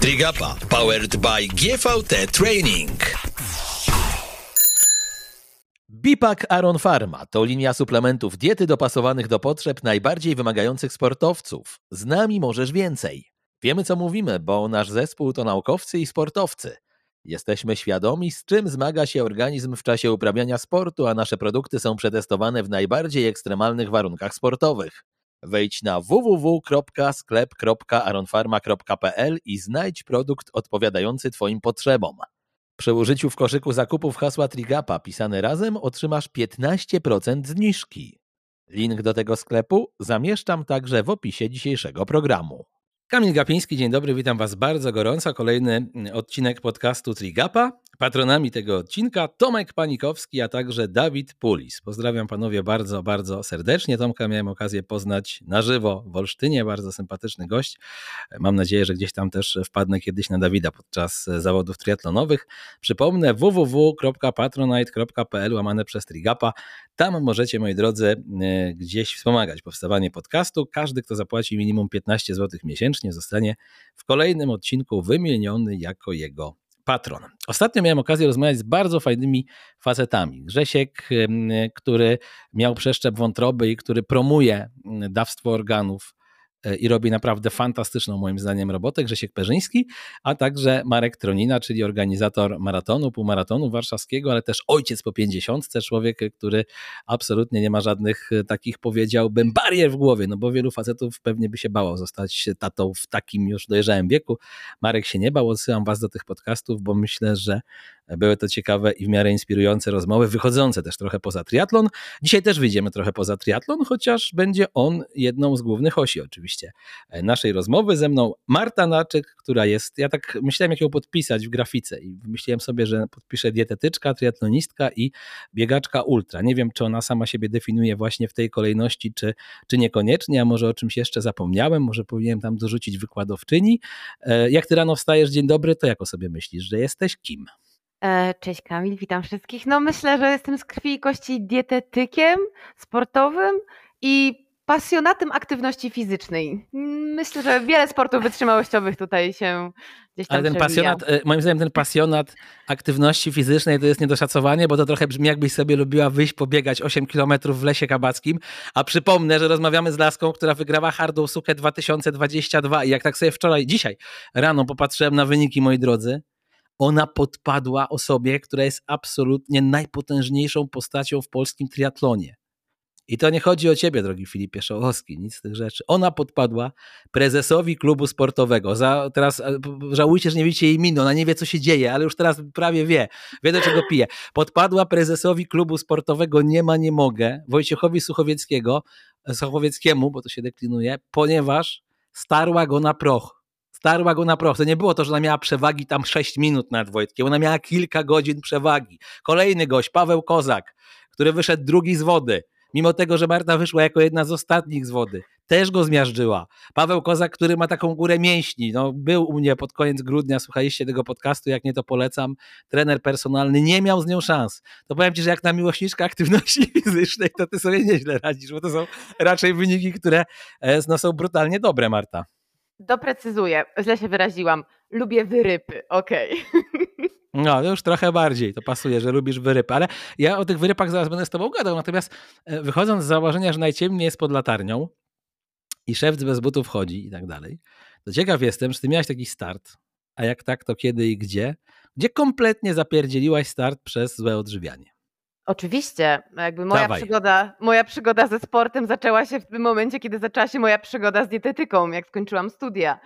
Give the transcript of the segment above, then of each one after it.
Trigapa powered by GVT Training. Bipak Aron Pharma to linia suplementów diety dopasowanych do potrzeb najbardziej wymagających sportowców. Z nami możesz więcej. Wiemy co mówimy, bo nasz zespół to naukowcy i sportowcy. Jesteśmy świadomi, z czym zmaga się organizm w czasie uprawiania sportu, a nasze produkty są przetestowane w najbardziej ekstremalnych warunkach sportowych. Wejdź na www.sklep.aronfarma.pl i znajdź produkt odpowiadający Twoim potrzebom. Przy użyciu w koszyku zakupów hasła Trigapa pisane razem otrzymasz 15% zniżki. Link do tego sklepu zamieszczam także w opisie dzisiejszego programu. Kamil Gapiński, dzień dobry, witam Was bardzo gorąco. Kolejny odcinek podcastu Trigapa. Patronami tego odcinka Tomek Panikowski, a także Dawid Pulis. Pozdrawiam panowie bardzo, bardzo serdecznie. Tomka miałem okazję poznać na żywo w Olsztynie, bardzo sympatyczny gość. Mam nadzieję, że gdzieś tam też wpadnę kiedyś na Dawida podczas zawodów triatlonowych. Przypomnę www.patronite.pl łamane przez Trigapa. Tam możecie, moi drodzy, e, gdzieś wspomagać powstawanie podcastu. Każdy, kto zapłaci minimum 15 zł miesięcznie, zostanie w kolejnym odcinku wymieniony jako jego patron. Ostatnio miałem okazję rozmawiać z bardzo fajnymi facetami. Grzesiek, który miał przeszczep wątroby i który promuje dawstwo organów i robi naprawdę fantastyczną moim zdaniem robotę, Grzesiek Perzyński, a także Marek Tronina, czyli organizator maratonu, półmaratonu warszawskiego, ale też ojciec po pięćdziesiątce, człowiek, który absolutnie nie ma żadnych e, takich, powiedziałbym, barier w głowie, no bo wielu facetów pewnie by się bało zostać tatą w takim już dojrzałym wieku. Marek się nie bał, odsyłam was do tych podcastów, bo myślę, że były to ciekawe i w miarę inspirujące rozmowy, wychodzące też trochę poza triatlon. Dzisiaj też wyjdziemy trochę poza triatlon, chociaż będzie on jedną z głównych osi oczywiście e, naszej rozmowy. Ze mną Marta Naczyk, która jest, ja tak myślałem jak ją podpisać w grafice i wymyśliłem sobie, że podpiszę dietetyczka, triatlonistka i biegaczka ultra. Nie wiem, czy ona sama siebie definiuje właśnie w tej kolejności, czy, czy niekoniecznie, a może o czymś jeszcze zapomniałem, może powinienem tam dorzucić wykładowczyni. E, jak ty rano wstajesz, dzień dobry, to jako sobie myślisz, że jesteś kim? E, cześć Kamil, witam wszystkich. No myślę, że jestem z krwi i kości dietetykiem sportowym i pasjonatem aktywności fizycznej. Myślę, że wiele sportów wytrzymałościowych tutaj się gdzieś tam Ale ten pasjonat, e, moim zdaniem ten pasjonat aktywności fizycznej to jest niedoszacowanie, bo to trochę brzmi jakbyś sobie lubiła wyjść pobiegać 8 km w Lesie Kabackim, a przypomnę, że rozmawiamy z Laską, która wygrała Hardą Sukę 2022 i jak tak sobie wczoraj, dzisiaj rano popatrzyłem na wyniki, moi drodzy, ona podpadła osobie, która jest absolutnie najpotężniejszą postacią w polskim triatlonie. I to nie chodzi o ciebie, drogi Filipie Szołowski, nic z tych rzeczy. Ona podpadła prezesowi klubu sportowego. Za, teraz e, żałujcie, że nie widzicie jej minu, ona nie wie, co się dzieje, ale już teraz prawie wie. Wie, do czego pije. Podpadła prezesowi klubu sportowego Nie ma, nie mogę, Wojciechowi Suchowieckiego, Suchowieckiemu, bo to się deklinuje, ponieważ starła go na proch starła go na proch. To nie było to, że ona miała przewagi tam 6 minut nad Wojtkiem, ona miała kilka godzin przewagi. Kolejny gość, Paweł Kozak, który wyszedł drugi z wody, mimo tego, że Marta wyszła jako jedna z ostatnich z wody. Też go zmiażdżyła. Paweł Kozak, który ma taką górę mięśni, no, był u mnie pod koniec grudnia, słuchaliście tego podcastu, jak nie to polecam, trener personalny, nie miał z nią szans. To powiem Ci, że jak na miłośniczka aktywności fizycznej, to Ty sobie nieźle radzisz, bo to są raczej wyniki, które e, no, są brutalnie dobre, Marta. Doprecyzuję, źle się wyraziłam. Lubię wyrypy, okej. Okay. No, już trochę bardziej to pasuje, że lubisz wyrypy, ale ja o tych wyrypach zaraz będę z tobą gadał, natomiast e, wychodząc z założenia, że najciemniej jest pod latarnią i szewc bez butów chodzi i tak dalej, to ciekaw jestem, czy ty miałeś taki start, a jak tak, to kiedy i gdzie, gdzie kompletnie zapierdzieliłaś start przez złe odżywianie? Oczywiście, jakby moja przygoda, moja przygoda ze sportem zaczęła się w tym momencie, kiedy zaczęła się moja przygoda z dietetyką, jak skończyłam studia.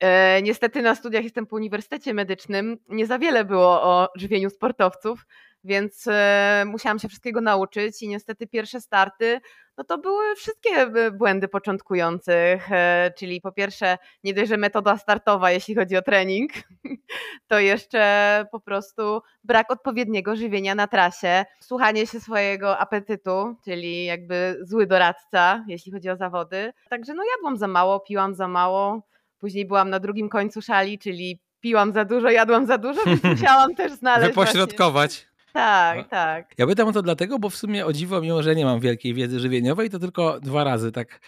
E, niestety na studiach jestem po Uniwersytecie Medycznym, nie za wiele było o żywieniu sportowców, więc e, musiałam się wszystkiego nauczyć i niestety pierwsze starty no to były wszystkie e, błędy początkujących, e, czyli po pierwsze nie dość, że metoda startowa, jeśli chodzi o trening, to jeszcze po prostu brak odpowiedniego żywienia na trasie, słuchanie się swojego apetytu, czyli jakby zły doradca, jeśli chodzi o zawody. Także no jadłam za mało, piłam za mało, później byłam na drugim końcu szali, czyli piłam za dużo, jadłam za dużo, więc musiałam też znaleźć Wypośrodkować. właśnie Tak, tak. Ja pytam o to dlatego, bo w sumie o dziwo, mimo że nie mam wielkiej wiedzy żywieniowej, to tylko dwa razy tak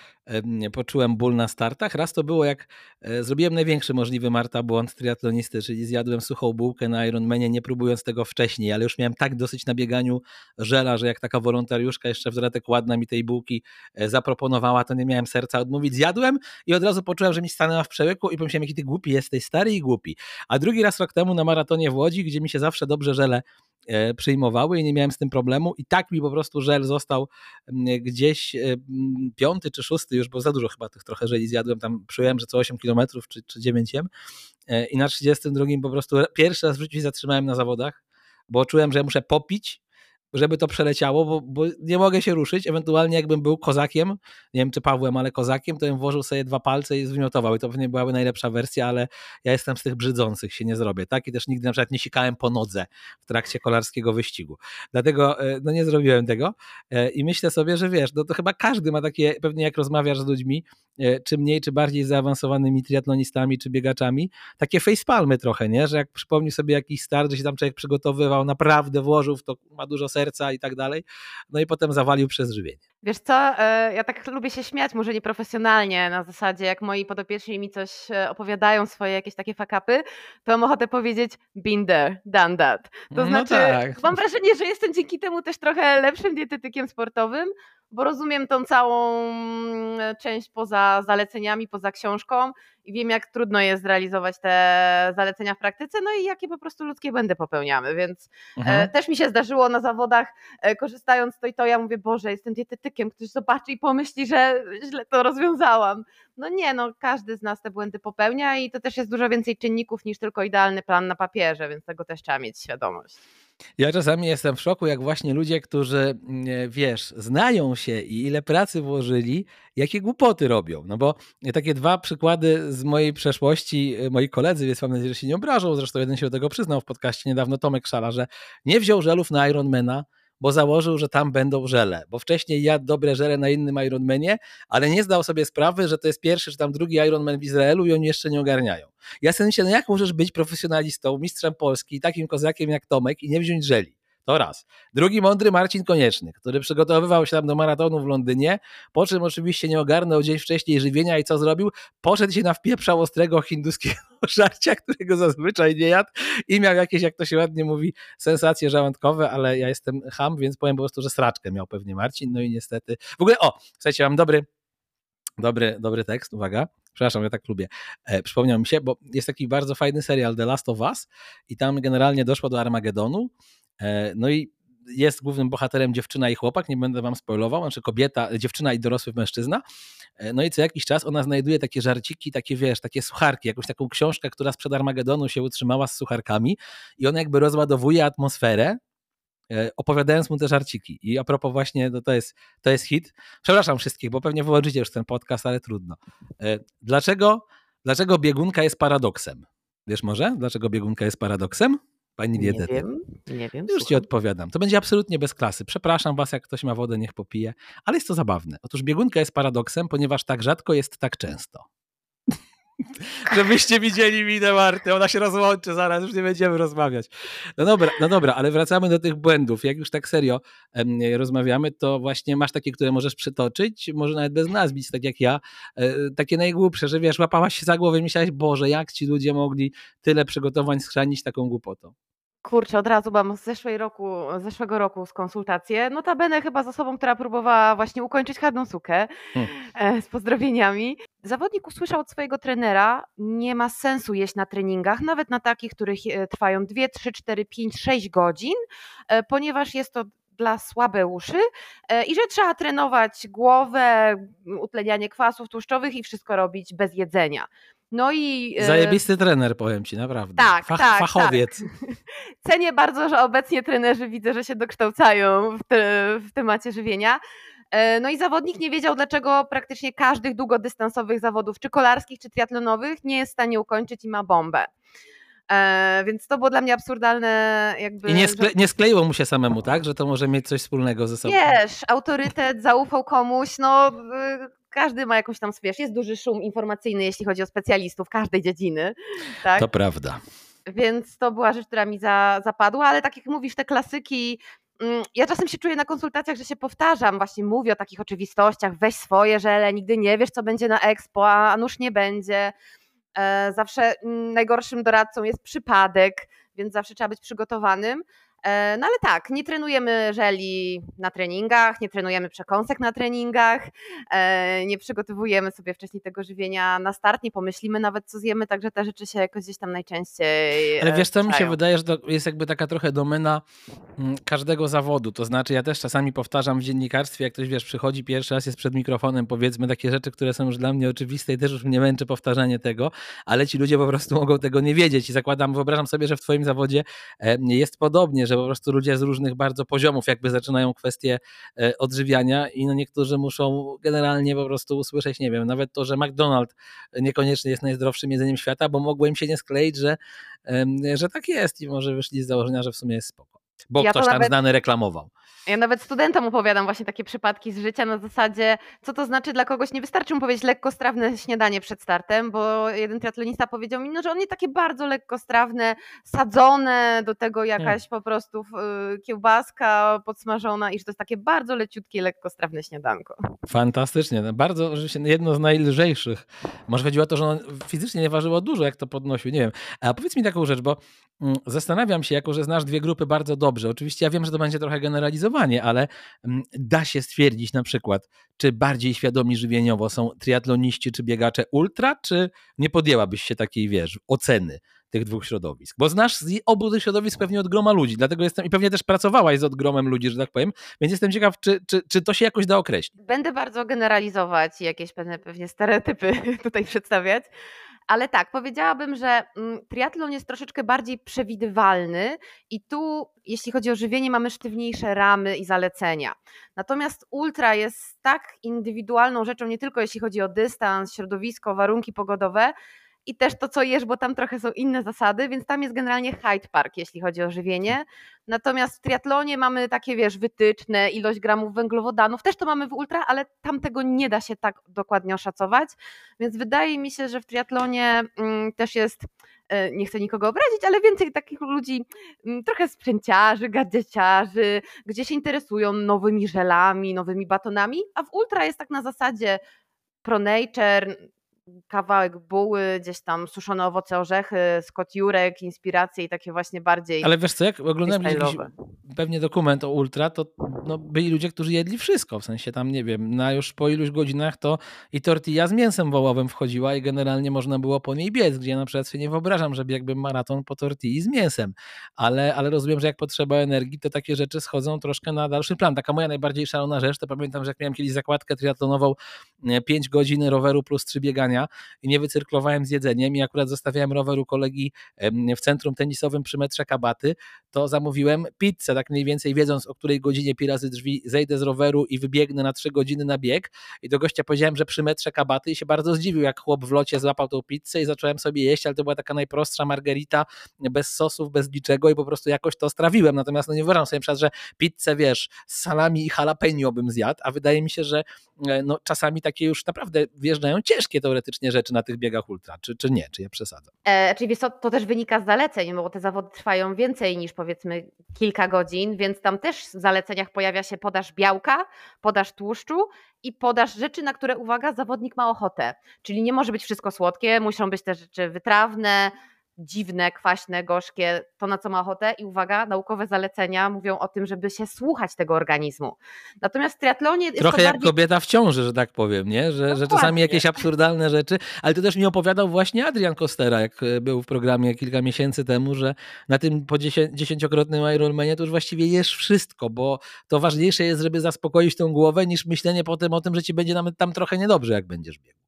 poczułem ból na startach. Raz to było jak e, zrobiłem największy możliwy Marta błąd triatlonisty, czyli zjadłem suchą bułkę na Ironmanie, nie próbując tego wcześniej, ale już miałem tak dosyć na bieganiu żela, że jak taka wolontariuszka jeszcze w dodatek ładna mi tej bułki e, zaproponowała, to nie miałem serca odmówić. Zjadłem i od razu poczułem, że mi stanęła w przełyku i pomyślałem, jaki ty głupi jesteś, stary i głupi. A drugi raz rok temu na maratonie w Łodzi, gdzie mi się zawsze dobrze żele przyjmowały i nie miałem z tym problemu i tak mi po prostu żel został gdzieś e, piąty czy szósty już, bo za dużo chyba tych trochę żeli zjadłem, tam przyjąłem, że co 8 kilometrów czy, czy 9 jem e, i na 32 po prostu pierwszy raz w życiu się zatrzymałem na zawodach, bo czułem, że muszę popić żeby to przeleciało, bo, bo, nie mogę się ruszyć. Ewentualnie jakbym był kozakiem, nie wiem czy Pawłem, ale kozakiem, to bym włożył sobie dwa palce i zwymiotował i to pewnie byłaby najlepsza wersja, ale ja jestem z tych brzydzących, się nie zrobię, tak? I też nigdy na przykład nie sikałem po nodze w trakcie kolarskiego wyścigu. Dlatego e, no nie zrobiłem tego e, i myślę sobie, że wiesz, no to chyba każdy ma takie, pewnie jak rozmawiasz z ludźmi, e, czy mniej, czy bardziej zaawansowanymi triatlonistami, czy biegaczami, takie facepalmy trochę, nie? Że jak przypomni sobie jakiś start, że się tam człowiek przygotowywał, naprawdę włożył w to, ma dużo serca, serca i tak dalej. No i potem zawalił przez żywienie. Wiesz co, e, ja tak lubię się śmiać, może nieprofesjonalnie, na zasadzie jak moi podopieczni mi coś e, opowiadają, swoje jakieś takie fakapy, to mam ochotę powiedzieć there, done that. To no znaczy, tak. mam wrażenie, że jestem dzięki temu też trochę lepszym dietetykiem sportowym, bo rozumiem tą całą mm, część poza zaleceniami, poza książką i wiem, jak trudno jest zrealizować te zalecenia w praktyce, no i jakie po prostu ludzkie błędy popełniamy, więc e, mhm. też mi się zdarzyło na zawodach, e, korzystając z to i to, ja mówię, Boże, jestem dietetykiem, ktoś zobaczy i pomyśli, że źle to rozwiązałam. No nie, no każdy z nas te błędy popełnia i to też jest dużo więcej czynników niż tylko idealny plan na papierze, więc tego też trzeba mieć świadomość. Ja czasami jestem w szoku, jak właśnie ludzie, którzy, mm, wiesz, znają się i ile pracy włożyli, jakie głupoty robią. No bo takie dwa przykłady z mojej przeszłości, y, moi koledzy, więc mam nadzieję, że się nie obrażą, zresztą jeden się do tego przyznał w podcaście niedawno, Tomek Szala, że nie wziął żelów na Ironmana, bo założył, że tam będą żele, bo wcześniej jadł dobre żele na innym Ironmanie, ale nie zdał sobie sprawy, że to jest pierwszy czy tam drugi Ironman w Izraelu i oni jeszcze nie ogarniają. Ja sobie myślę, no jak możesz być profesjonalistą, mistrzem Polski, takim kozakiem jak Tomek i nie wziąć żeli? To raz. Drugi mądry Marcin Konieczny, który przygotowywał się tam do maratonu w Londynie, po czym oczywiście nie ogarnął dzień wcześniej żywienia i co zrobił? Poszedł się na wpieprzał ostrego hinduskiego żarcia, którego zazwyczaj nie jadł i miał jakieś, jak to się ładnie mówi, sensacje żołądkowe, ale ja jestem ham, więc powiem po prostu, że straczkę miał pewnie Marcin, no i niestety. W ogóle, o, słuchajcie, mam dobry, dobry, dobry tekst, uwaga. Przepraszam, ja tak lubię. E, przypomniał mi się, bo jest taki bardzo fajny serial The Last of Us i tam generalnie doszło do Armagedonu no i jest głównym bohaterem dziewczyna i chłopak, nie będę wam spoilował, znaczy kobieta, dziewczyna i dorosły mężczyzna. E, no i co jakiś czas ona znajduje takie żarciki, takie wiesz, takie sucharki, jakąś taką książkę, która sprzed Armagedonu się utrzymała z sucharkami i ona jakby rozładowuje atmosferę, e, opowiadając mu te żarciki. I a propos właśnie, no to, jest, to jest hit. Przepraszam wszystkich, bo pewnie wyłączycie już ten podcast, ale trudno. Dlaczego, dlaczego biegunka jest paradoksem? Wiesz może, dlaczego biegunka jest paradoksem? Pani dietetyk. Nie wiem, nie wiem. Już ci odpowiadam. To będzie absolutnie bez klasy. Przepraszam was, jak ktoś ma wodę, niech popije, ale jest to zabawne. Otóż biegunka jest paradoksem, ponieważ tak rzadko jest tak często. Żebyście widzieli minę Marty, ona się rozłączy zaraz, już nie będziemy rozmawiać. No dobra, no dobra, ale wracamy do tych błędów. Jak już tak serio rozmawiamy, to właśnie masz takie, które możesz przytoczyć, może nawet bez nazwisk, tak jak ja, e, takie najgłupsze, że wiesz, łapałaś się za głowę i myślałaś, Boże, jak ci ludzie mogli tyle przygotowań schrzanić taką głupotą. Kurczę, od razu mam z zeszłej roku, zeszłego roku z konsultację. Notabene chyba z osobą, która próbowała właśnie ukończyć chadną sukę hmm. z pozdrowieniami. Zawodnik usłyszał od swojego trenera, nie ma sensu jeść na treningach, nawet na takich, których e, trwają 2, 3, 4, 5, 6 godzin, e, ponieważ jest to dla słabe uszy i że trzeba trenować głowę, utlenianie kwasów tłuszczowych i wszystko robić bez jedzenia. No i. E, Zajebisty trener, powiem ci, naprawdę. Tak, Fach, tak. Fachowiec. Tak. Cenię bardzo, że obecnie trenerzy widzę, że się dokształcają w, te, w temacie żywienia. E, no i zawodnik nie wiedział, dlaczego praktycznie każdych długodystansowych zawodów, czy kolarskich, czy triatlonowych, nie jest w stanie ukończyć i ma bombę. E, więc to było dla mnie absurdalne. Jakby, I nie, skle, nie skleiło mu się samemu, tak? Że to może mieć coś wspólnego ze sobą. Wiesz, autorytet, zaufał komuś, no każdy ma jakąś tam, wiesz, jest duży szum informacyjny, jeśli chodzi o specjalistów każdej dziedziny. Tak? To prawda. więc to była rzecz, która mi za, zapadła, ale tak jak mówisz, te klasyki mm, ja czasem się czuję na konsultacjach, że się powtarzam, właśnie mówię o takich oczywistościach, weź swoje żele, nigdy nie wiesz, co będzie na expo, a nuż nie będzie. E, zawsze mm, najgorszym doradcą jest przypadek, więc zawsze trzeba być przygotowanym. E, no ale tak, nie trenujemy żeli na treningach, nie trenujemy przekąsek na treningach, e, nie przygotowujemy sobie wcześniej tego żywienia na start, nie pomyślimy nawet co zjemy, także te rzeczy się jakoś gdzieś tam najczęściej Ale wiesz co, mi się wydaje, że to jest jakby taka trochę domena mm, każdego zawodu, to znaczy ja też czasami powtarzam w dziennikarstwie, jak ktoś wiesz, przychodzi pierwszy raz, jest przed mikrofonem, powiedzmy takie rzeczy, które są już dla mnie oczywiste i też już mnie męczy powtarzanie tego, ale ci ludzie po prostu mogą tego nie wiedzieć i zakładam, wyobrażam sobie, że w twoim zawodzie e, jest podobnie, że po prostu ludzie z różnych bardzo poziomów jakby zaczynają kwestie e, odżywiania i no niektórzy muszą generalnie po prostu usłyszeć, nie wiem, nawet to, że McDonald's niekoniecznie jest najzdrowszym jedzeniem świata, bo mogło im się nie skleić, że, że tak jest i może wyszli z założenia, że w sumie jest spoko. Bo ja ktoś tam nawet... znany reklamował. Ja nawet studentom opowiadam właśnie takie przypadki z życia na zasadzie, co to znaczy dla kogoś. Nie wystarczy mu powiedzieć lekkostrawne śniadanie przed startem, bo jeden triatlonista powiedział mi, no, że on nie takie bardzo lekkostrawne, sadzone, do tego jakaś po prostu y, kiełbaska podsmażona i że to jest takie bardzo leciutkie, lekkostrawne śniadanko. Fantastycznie. No, bardzo, jedno z najlżejszych. Może chodziło o to, że on fizycznie nie ważyło dużo, jak to podnosił. Nie wiem. A powiedz mi taką rzecz, bo mm, zastanawiam się, jako że znasz dwie grupy bardzo dobrze. Oczywiście ja wiem, że to będzie trochę generalizowane, zdecydowanie, ale mm, da się stwierdzić na przykład, czy bardziej świadomi żywieniowo są triatloniści czy biegacze ultra, czy nie podjęłabyś się takiej, wiesz, oceny tych dwóch środowisk? Bo znasz z obu tych środowisk pewnie od groma ludzi, dlatego jestem i pewnie też pracowałaś z odgromem ludzi, że tak powiem, więc jestem ciekaw, czy, czy, czy to się jakoś da określić. Będę bardzo generalizować i jakieś pewne pewnie stereotypy tutaj przedstawiać. Ale tak, powiedziałabym, że mm, triatlon jest troszeczkę bardziej przewidywalny i tu, jeśli chodzi o żywienie, mamy sztywniejsze ramy i zalecenia. Natomiast ultra jest tak indywidualną rzeczą, nie tylko jeśli chodzi o dystans, środowisko, warunki pogodowe, i też to, co jesz, bo tam trochę są inne zasady, więc tam jest generalnie Hyde Park, jeśli chodzi o żywienie. Natomiast w triatlonie mamy takie, wiesz, wytyczne, ilość gramów węglowodanów, też to mamy w ultra, ale tam tego nie da się tak dokładnie oszacować, więc wydaje mi się, że w triatlonie mm, też jest e, nie chcę nikogo obrazić, ale więcej takich ludzi, mm, trochę sprzęciarzy, gadżeciarzy, gdzie się interesują nowymi żelami, nowymi batonami, a w ultra jest tak na zasadzie pro nature, kawałek buły, gdzieś tam suszone owoce, orzechy, Scott Jurek, inspiracje i takie właśnie bardziej Ale wiesz co, jak oglądałem jakiś pewnie dokument o Ultra, to no, byli ludzie, którzy jedli wszystko, w sensie tam, nie wiem, na już po iluś godzinach to i tortilla z mięsem wołowym wchodziła i generalnie można było po niej biec, gdzie ja na przykład sobie nie wyobrażam, żeby jakby maraton po tortilli z mięsem, ale, ale rozumiem, że jak potrzeba energii, to takie rzeczy schodzą troszkę na dalszy plan. Taka moja najbardziej szalona rzecz, to pamiętam, że jak miałem kiedyś zakładkę triatlonową 5 godzin roweru plus 3 biegania, i nie wycyrklowałem z jedzeniem i akurat zostawiałem rower u kolegi w centrum tenisowym przy metrze Kabaty, to zamówiłem pizzę, tak mniej więcej wiedząc o której godzinie pi razy drzwi zejdę z roweru i wybiegnę na trzy godziny na bieg. I do gościa powiedziałem, że przy metrze Kabaty i się bardzo zdziwił, jak chłop w locie złapał tą pizzę i zacząłem sobie jeść, ale to była taka najprostsza margarita bez sosów, bez niczego i po prostu jakoś to strawiłem, natomiast no nie wyobrażam sobie przykład, że pizzę, wiesz, z salami i jalapeno bym zjadł, a wydaje mi się, że e, no, czasami takie już naprawdę wjeżdżają ciężkie teoretycznie rzeczy na tych biegach ultra, czy, czy nie, czy je przesadzam? E, czyli to, to też wynika z zaleceń, bo te zawody trwają więcej niż powiedzmy kilka godzin, więc tam też w zaleceniach pojawia się podaż białka, podaż tłuszczu i podaż rzeczy, na które, uwaga, zawodnik ma ochotę. Czyli nie może być wszystko słodkie, muszą być te rzeczy wytrawne, dziwne, kwaśne, gorzkie, to na co ma ochotę i uwaga, naukowe zalecenia mówią o tym, żeby się słuchać tego organizmu. Natomiast w triatlonie Trochę jak bardziej... kobieta w ciąży, że tak powiem, nie? Że, że czasami jakieś absurdalne rzeczy, ale to też mi opowiadał właśnie Adrian Kostera, jak e, był w programie kilka miesięcy temu, że na tym po dziesięciokrotnym Ironmanie to już właściwie jesz wszystko, bo to ważniejsze jest, żeby zaspokoić tą głowę, niż myślenie potem o tym, że ci będzie tam trochę niedobrze, jak będziesz biegł.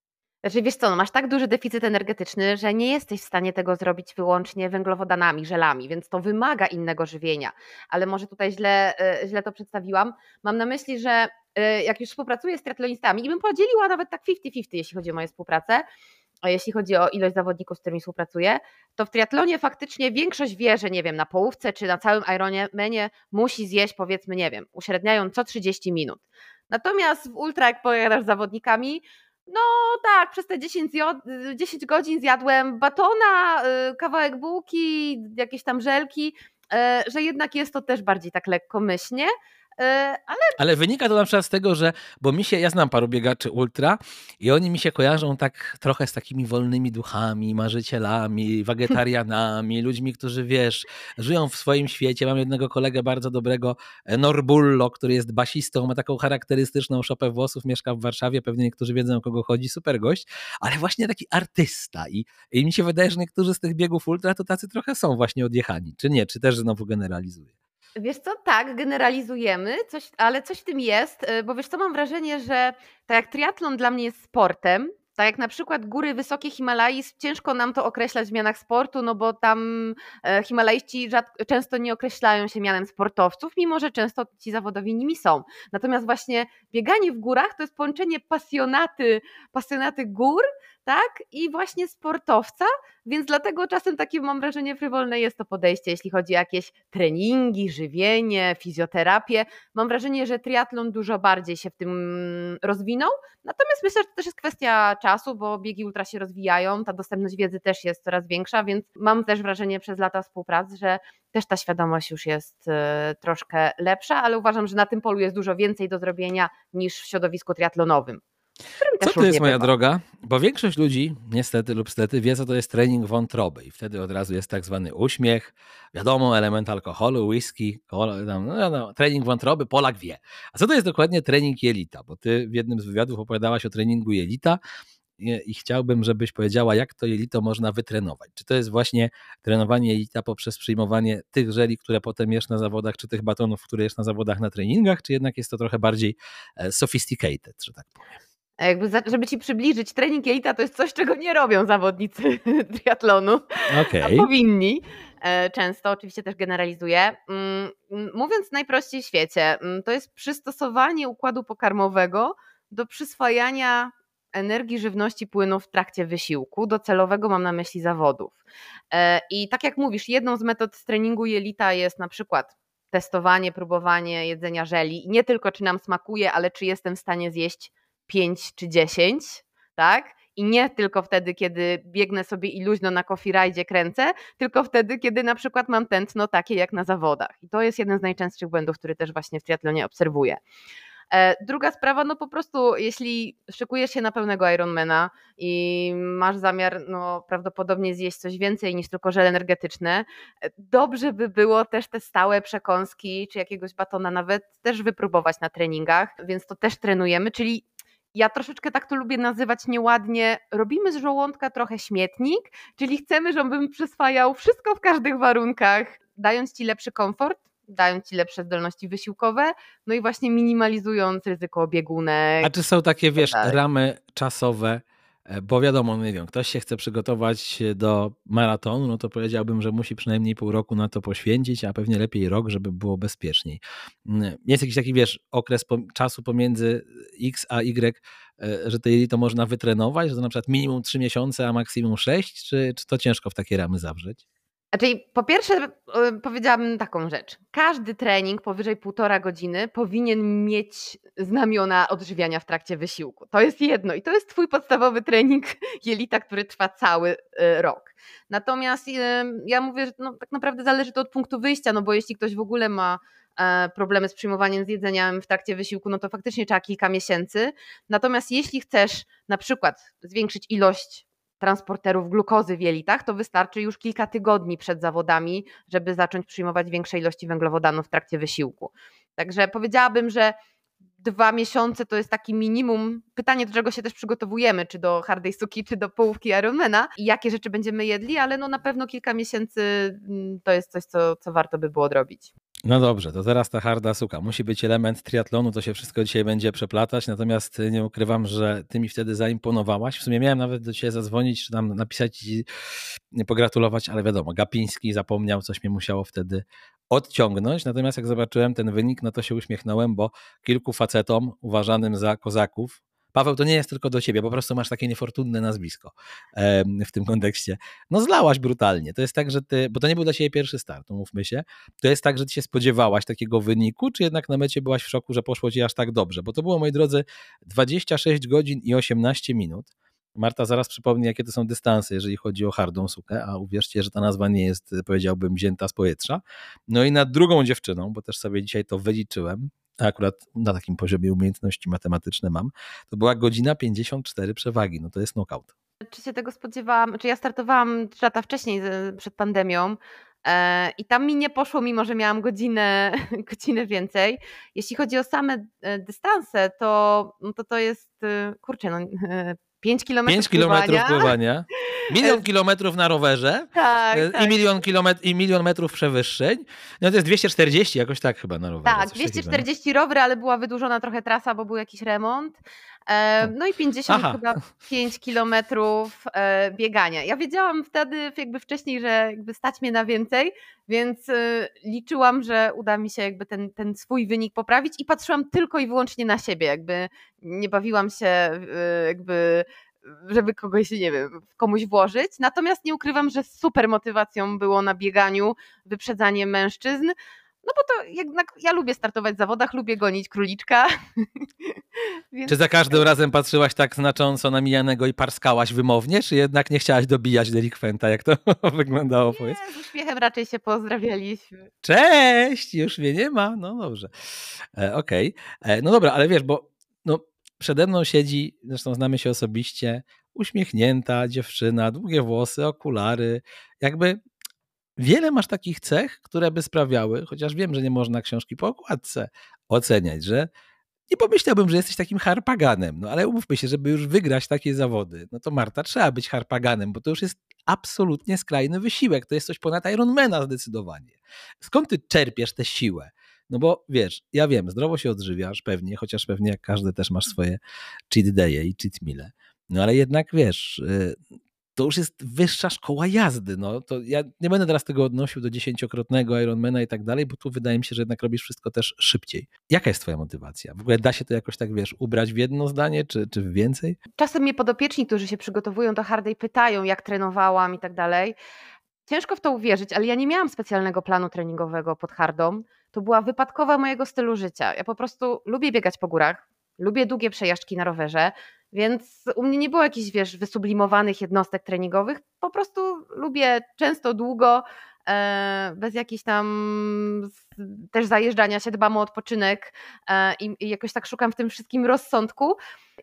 Znaczy wiesz co, no masz tak duży deficyt energetyczny, że nie jesteś w stanie tego zrobić wyłącznie węglowodanami, żelami, więc to wymaga innego żywienia. Ale może tutaj źle, e, źle to przedstawiłam. Mam na myśli, że e, jak już współpracuję z triatlonistami i bym podzieliła nawet tak 50-50, jeśli chodzi o moją współpracę, a jeśli chodzi o ilość zawodników, z którymi współpracuję, to w triatlonie faktycznie większość wie, że nie wiem, na połówce czy na całym Ironmanie musi zjeść powiedzmy, nie wiem, uśredniają co 30 minut. Natomiast w ultra, jak pojadasz z zawodnikami, No tak, przez te 10, 10 godzin zjadłem batona, y, kawałek bułki, jakieś tam żelki, e, że jednak jest to też bardziej tak lekkomyślnie. E, ale... ale wynika to na przykład z tego, że, bo mi się, ja znam paru biegaczy ultra i oni mi się kojarzą tak trochę z takimi wolnymi duchami, marzycielami, wegetarianami, ludźmi, którzy wiesz, żyją w swoim świecie. Mam jednego kolegę bardzo dobrego, e, Norbullo, który jest basistą, ma taką charakterystyczną szopę włosów, mieszka w Warszawie, pewnie niektórzy wiedzą o kogo chodzi, super gość, ale właśnie taki artysta i, i mi się wydaje, że niektórzy z tych biegów ultra to tacy trochę są właśnie odjechani, czy nie, czy też znowu generalizuję. Wiesz co, tak, generalizujemy, coś, ale coś w tym jest, y, bo wiesz co, mam wrażenie, że tak jak triatlon dla mnie jest sportem, tak jak na przykład góry wysokie Himalai, ciężko nam to określać w mianach sportu, no bo tam e, Himalaiści często nie określają się mianem sportowców, mimo że często ci zawodowi nimi są. Natomiast właśnie bieganie w górach to jest połączenie pasjonaty, pasjonaty gór tak? I właśnie sportowca, więc dlatego czasem takie mam wrażenie frywolne jest to podejście, jeśli chodzi o jakieś treningi, żywienie, fizjoterapię. Mam wrażenie, że triatlon dużo bardziej się w tym rozwinął, natomiast myślę, że to też jest kwestia czasu, bo biegi ultra się rozwijają, ta dostępność wiedzy też jest coraz większa, więc mam też wrażenie przez lata współpracy, że też ta świadomość już jest e, troszkę lepsza, ale uważam, że na tym polu jest dużo więcej do zrobienia niż w środowisku triatlonowym. Co to jest moja bywa. droga? Bo większość ludzi, niestety lub stety, wie, co to jest trening wątroby i wtedy od razu jest tak zwany uśmiech, wiadomo, element alkoholu, whisky, tam, no, no, trening wątroby, Polak wie. A co to jest dokładnie trening jelita? Bo ty w jednym z wywiadów opowiadałaś o treningu jelita i, chciałbym, żebyś powiedziała, jak to jelito można wytrenować. Czy to jest właśnie trenowanie jelita poprzez przyjmowanie tych żeli, które potem jesz na zawodach, czy tych batonów, które jesz na zawodach na treningach, czy jednak jest to trochę bardziej e, sophisticated, że tak powiem? jakby za, żeby ci przybliżyć, trening jelita to jest coś, czego nie robią zawodnicy triatlonu, okay. a powinni. E, często, oczywiście też generalizuję. Mm, mówiąc najprościej w świecie, mm, to jest przystosowanie układu pokarmowego do przyswajania energii, żywności, płynów w trakcie wysiłku. Docelowego mam na myśli zawodów. E, I tak jak mówisz, jedną z metod treningu jelita jest na przykład testowanie, próbowanie jedzenia żeli. Nie tylko czy nam smakuje, ale czy jestem w stanie zjeść 5 czy 10, tak? I nie tylko wtedy, kiedy biegnę sobie i luźno na coffee ride kręcę, tylko wtedy, kiedy na przykład mam tętno takie jak na zawodach. I to jest jeden z najczęstszych błędów, który też właśnie w triatlonie obserwuję. E, druga sprawa, no po prostu, jeśli szykujesz się na pełnego Ironmana i masz zamiar, no prawdopodobnie zjeść coś więcej niż tylko żel energetyczne, e, dobrze by było też te stałe przekąski, czy jakiegoś batona nawet też wypróbować na treningach, więc to też trenujemy, czyli ja troszeczkę tak to lubię nazywać nieładnie, robimy z żołądka trochę śmietnik, czyli chcemy, żebym przyswajał wszystko w każdych warunkach, dając ci lepszy komfort, dając ci lepsze zdolności wysiłkowe, no i właśnie minimalizując ryzyko biegunek. A czy są takie, wiesz, tak. ramy czasowe, E, bo wiadomo, nie wiem, ktoś się chce przygotować do maratonu, no to powiedziałbym, że musi przynajmniej pół roku na to poświęcić, a pewnie lepiej rok, żeby było bezpieczniej. Mm, jest jakiś taki, wiesz, okres czasu pomiędzy X a Y, e, że to to można wytrenować, że to na przykład minimum 3 miesiące, a maksimum 6, czy, czy to ciężko w takie ramy zawrzeć? Znaczy, po pierwsze, y, powiedziałabym taką rzecz. Każdy trening powyżej półtora godziny powinien mieć znamiona odżywiania w trakcie wysiłku. To jest jedno i to jest Twój podstawowy trening jelita, który trwa cały y, rok. Natomiast y, ja mówię, że no, tak naprawdę zależy to od punktu wyjścia, no bo jeśli ktoś w ogóle ma e, problemy z przyjmowaniem z jedzeniem w trakcie wysiłku, no to faktycznie trzeba kilka miesięcy. Natomiast jeśli chcesz na przykład zwiększyć ilość transporterów glukozy w jelitach, to wystarczy już kilka tygodni przed zawodami, żeby zacząć przyjmować większe ilości węglowodanów w trakcie wysiłku. Także powiedziałabym, że dwa miesiące to jest taki minimum. Pytanie, do czego się też przygotowujemy, czy do hardej suki, czy do połówki Ironmana i jakie rzeczy będziemy jedli, ale no na pewno kilka miesięcy mm, to jest coś, co, co warto by było odrobić. No dobrze, to teraz ta harda suka. Musi być element triatlonu, to się wszystko dzisiaj będzie przeplatać, natomiast nie ukrywam, że ty mi wtedy zaimponowałaś. W sumie miałem nawet do ciebie zadzwonić, czy tam napisać i pogratulować, ale wiadomo, Gapiński zapomniał, coś mnie musiało wtedy odciągnąć. Natomiast jak zobaczyłem ten wynik, no to się uśmiechnąłem, bo kilku facetom uważanym za kozaków Paweł, to nie jest tylko do ciebie, po prostu masz takie niefortunne nazwisko w tym kontekście. No zlałaś brutalnie. To jest tak, że ty, bo to nie był dla ciebie pierwszy start, mówmy się. To jest tak, że ty się spodziewałaś takiego wyniku, czy jednak na mecie byłaś w szoku, że poszło ci aż tak dobrze? Bo to było, moi drodzy, 26 godzin i 18 minut. Marta zaraz przypomni, jakie to są dystanse, jeżeli chodzi o hardą sukę, a uwierzcie, że ta nazwa nie jest, powiedziałbym, wzięta z powietrza. No i nad drugą dziewczyną, bo też sobie dzisiaj to wyliczyłem, a akurat na takim poziomie umiejętności matematyczne mam, to była godzina 54 przewagi, no to jest knockout. Czy się tego spodziewałam? Czy ja startowałam 3 lata wcześniej, przed pandemią, e, i tam mi nie poszło, mimo że miałam godzinę, godzinę więcej. Jeśli chodzi o same e, dystanse, to no to, to jest, e, kurczę, no, 5 kilometrów 5 kilometrów pływania. Milion kilometrów na rowerze tak, i, tak. Milion kilometr, i milion metrów przewyższeń. No to jest 240 jakoś tak chyba na rowerze. Tak, 240 rowery, ale była wydłużona trochę trasa, bo był jakiś remont. E, no i 50 Aha. chyba 5 kilometrów e, biegania. Ja wiedziałam wtedy jakby wcześniej, że jakby stać mnie na więcej, więc e, liczyłam, że uda mi się jakby ten, ten swój wynik poprawić i patrzyłam tylko i wyłącznie na siebie, jakby nie bawiłam się jakby żeby kogoś, nie wiem, komuś włożyć. Natomiast nie ukrywam, że super motywacją było na bieganiu wyprzedzanie mężczyzn, no bo to jednak ja lubię startować w zawodach, lubię gonić króliczka. Więc... Czy za każdym razem patrzyłaś tak znacząco na mijanego i parskałaś wymownie, czy jednak nie chciałaś dobijać delikwenta? Jak to wyglądało? Nie, powiedz? z uśmiechem raczej się pozdrawialiśmy. Cześć! Już mnie nie ma? No dobrze. E, Okej. Okay. E, no dobra, ale wiesz, bo no, przede mną siedzi, zresztą znamy się osobiście, uśmiechnięta dziewczyna, długie włosy, okulary, jakby wiele masz takich cech, które by sprawiały, chociaż wiem, że nie można książki po okładce oceniać, że nie pomyślałbym, że jesteś takim harpaganem, no ale umówmy się, żeby już wygrać takie zawody, no to Marta, trzeba być harpaganem, bo to już jest absolutnie skrajny wysiłek, to jest coś ponad Ironmana zdecydowanie. Skąd ty czerpiesz tę siłę? No bo wiesz, ja wiem, zdrowo się odżywiasz pewnie, chociaż pewnie jak każdy też masz swoje cheat day'e i cheat meale. No ale jednak wiesz, y, to już jest wyższa szkoła jazdy. No. To ja nie będę teraz tego odnosił do dziesięciokrotnego Ironmana i tak dalej, bo tu wydaje mi się, że jednak robisz wszystko też szybciej. Jaka jest twoja motywacja? W ogóle da się to jakoś tak, wiesz, ubrać w jedno zdanie, czy, czy w więcej? Czasem mnie podopieczni, którzy się przygotowują do hardej, pytają, jak trenowałam i tak dalej. Ciężko w to uwierzyć, ale ja nie miałam specjalnego planu treningowego pod hardą. To była wypadkowa mojego stylu życia. Ja po prostu lubię biegać po górach, lubię długie przejażdżki na rowerze, więc u mnie nie było jakichś, wiesz, wysublimowanych jednostek treningowych. Po prostu lubię często długo, e, bez jakichś tam też zajeżdżania się, dbam o odpoczynek e, i, jakoś tak szukam w tym wszystkim rozsądku.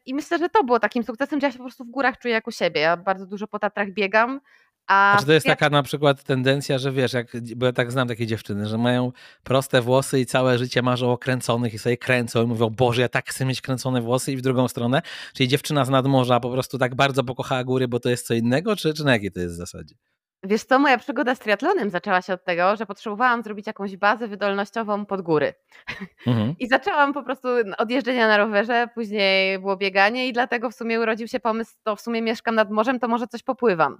I myślę, że to było takim sukcesem, że ja się po prostu w górach czuję jak u siebie. Ja bardzo dużo po Tatrach biegam, a, czy to jest taka na przykład tendencja, że wiesz, jak, bo ja tak znam takie dziewczyny, że mają proste włosy i całe życie marzą o kręconych i sobie kręcą i mówią, Boże, ja tak chcę mieć kręcone włosy i w drugą stronę. Czyli dziewczyna z nadmorza po prostu tak bardzo pokochała góry, bo to jest co innego, czy, czy na jakiej to jest zasadzie? Wiesz co, moja przygoda z triatlonem zaczęła się od tego, że potrzebowałam zrobić jakąś bazę wydolnościową pod góry. Mhm. I zaczęłam po prostu od jeżdżenia na rowerze, później było bieganie i dlatego w sumie urodził się pomysł, to w sumie mieszkam nad morzem, to może coś popływam.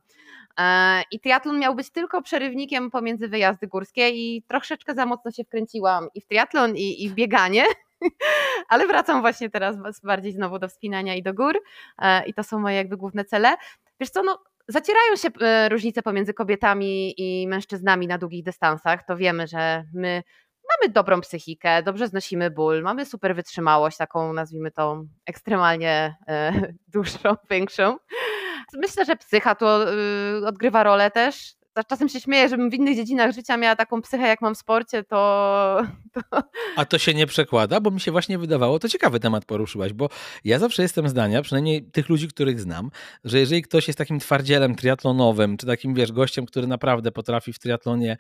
E, I triatlon miał być tylko przerywnikiem pomiędzy wyjazdy górskie i troszeczkę za mocno się wkręciłam i w triatlon i, i w bieganie. Ale wracam właśnie teraz bardziej znowu do wspinania i do gór e, i to są moje jakby główne cele. Wiesz co, no zacierają się e, różnice pomiędzy kobietami i mężczyznami na długich dystansach. To wiemy, że my mamy dobrą psychikę, dobrze znosimy ból, mamy super wytrzymałość, taką nazwijmy to ekstremalnie e, dłuższą, większą. Myślę, że psycha tu y, odgrywa rolę też czasem się śmieję, żebym w innych dziedzinach życia miała taką psychę, jak mam w sporcie, to, to... A to się nie przekłada, bo mi się właśnie wydawało, to ciekawy temat poruszyłaś, bo ja zawsze jestem zdania, przynajmniej tych ludzi, których znam, że jeżeli ktoś jest takim twardzielem triatlonowym, czy takim, wiesz, gościem, który naprawdę potrafi w triatlonie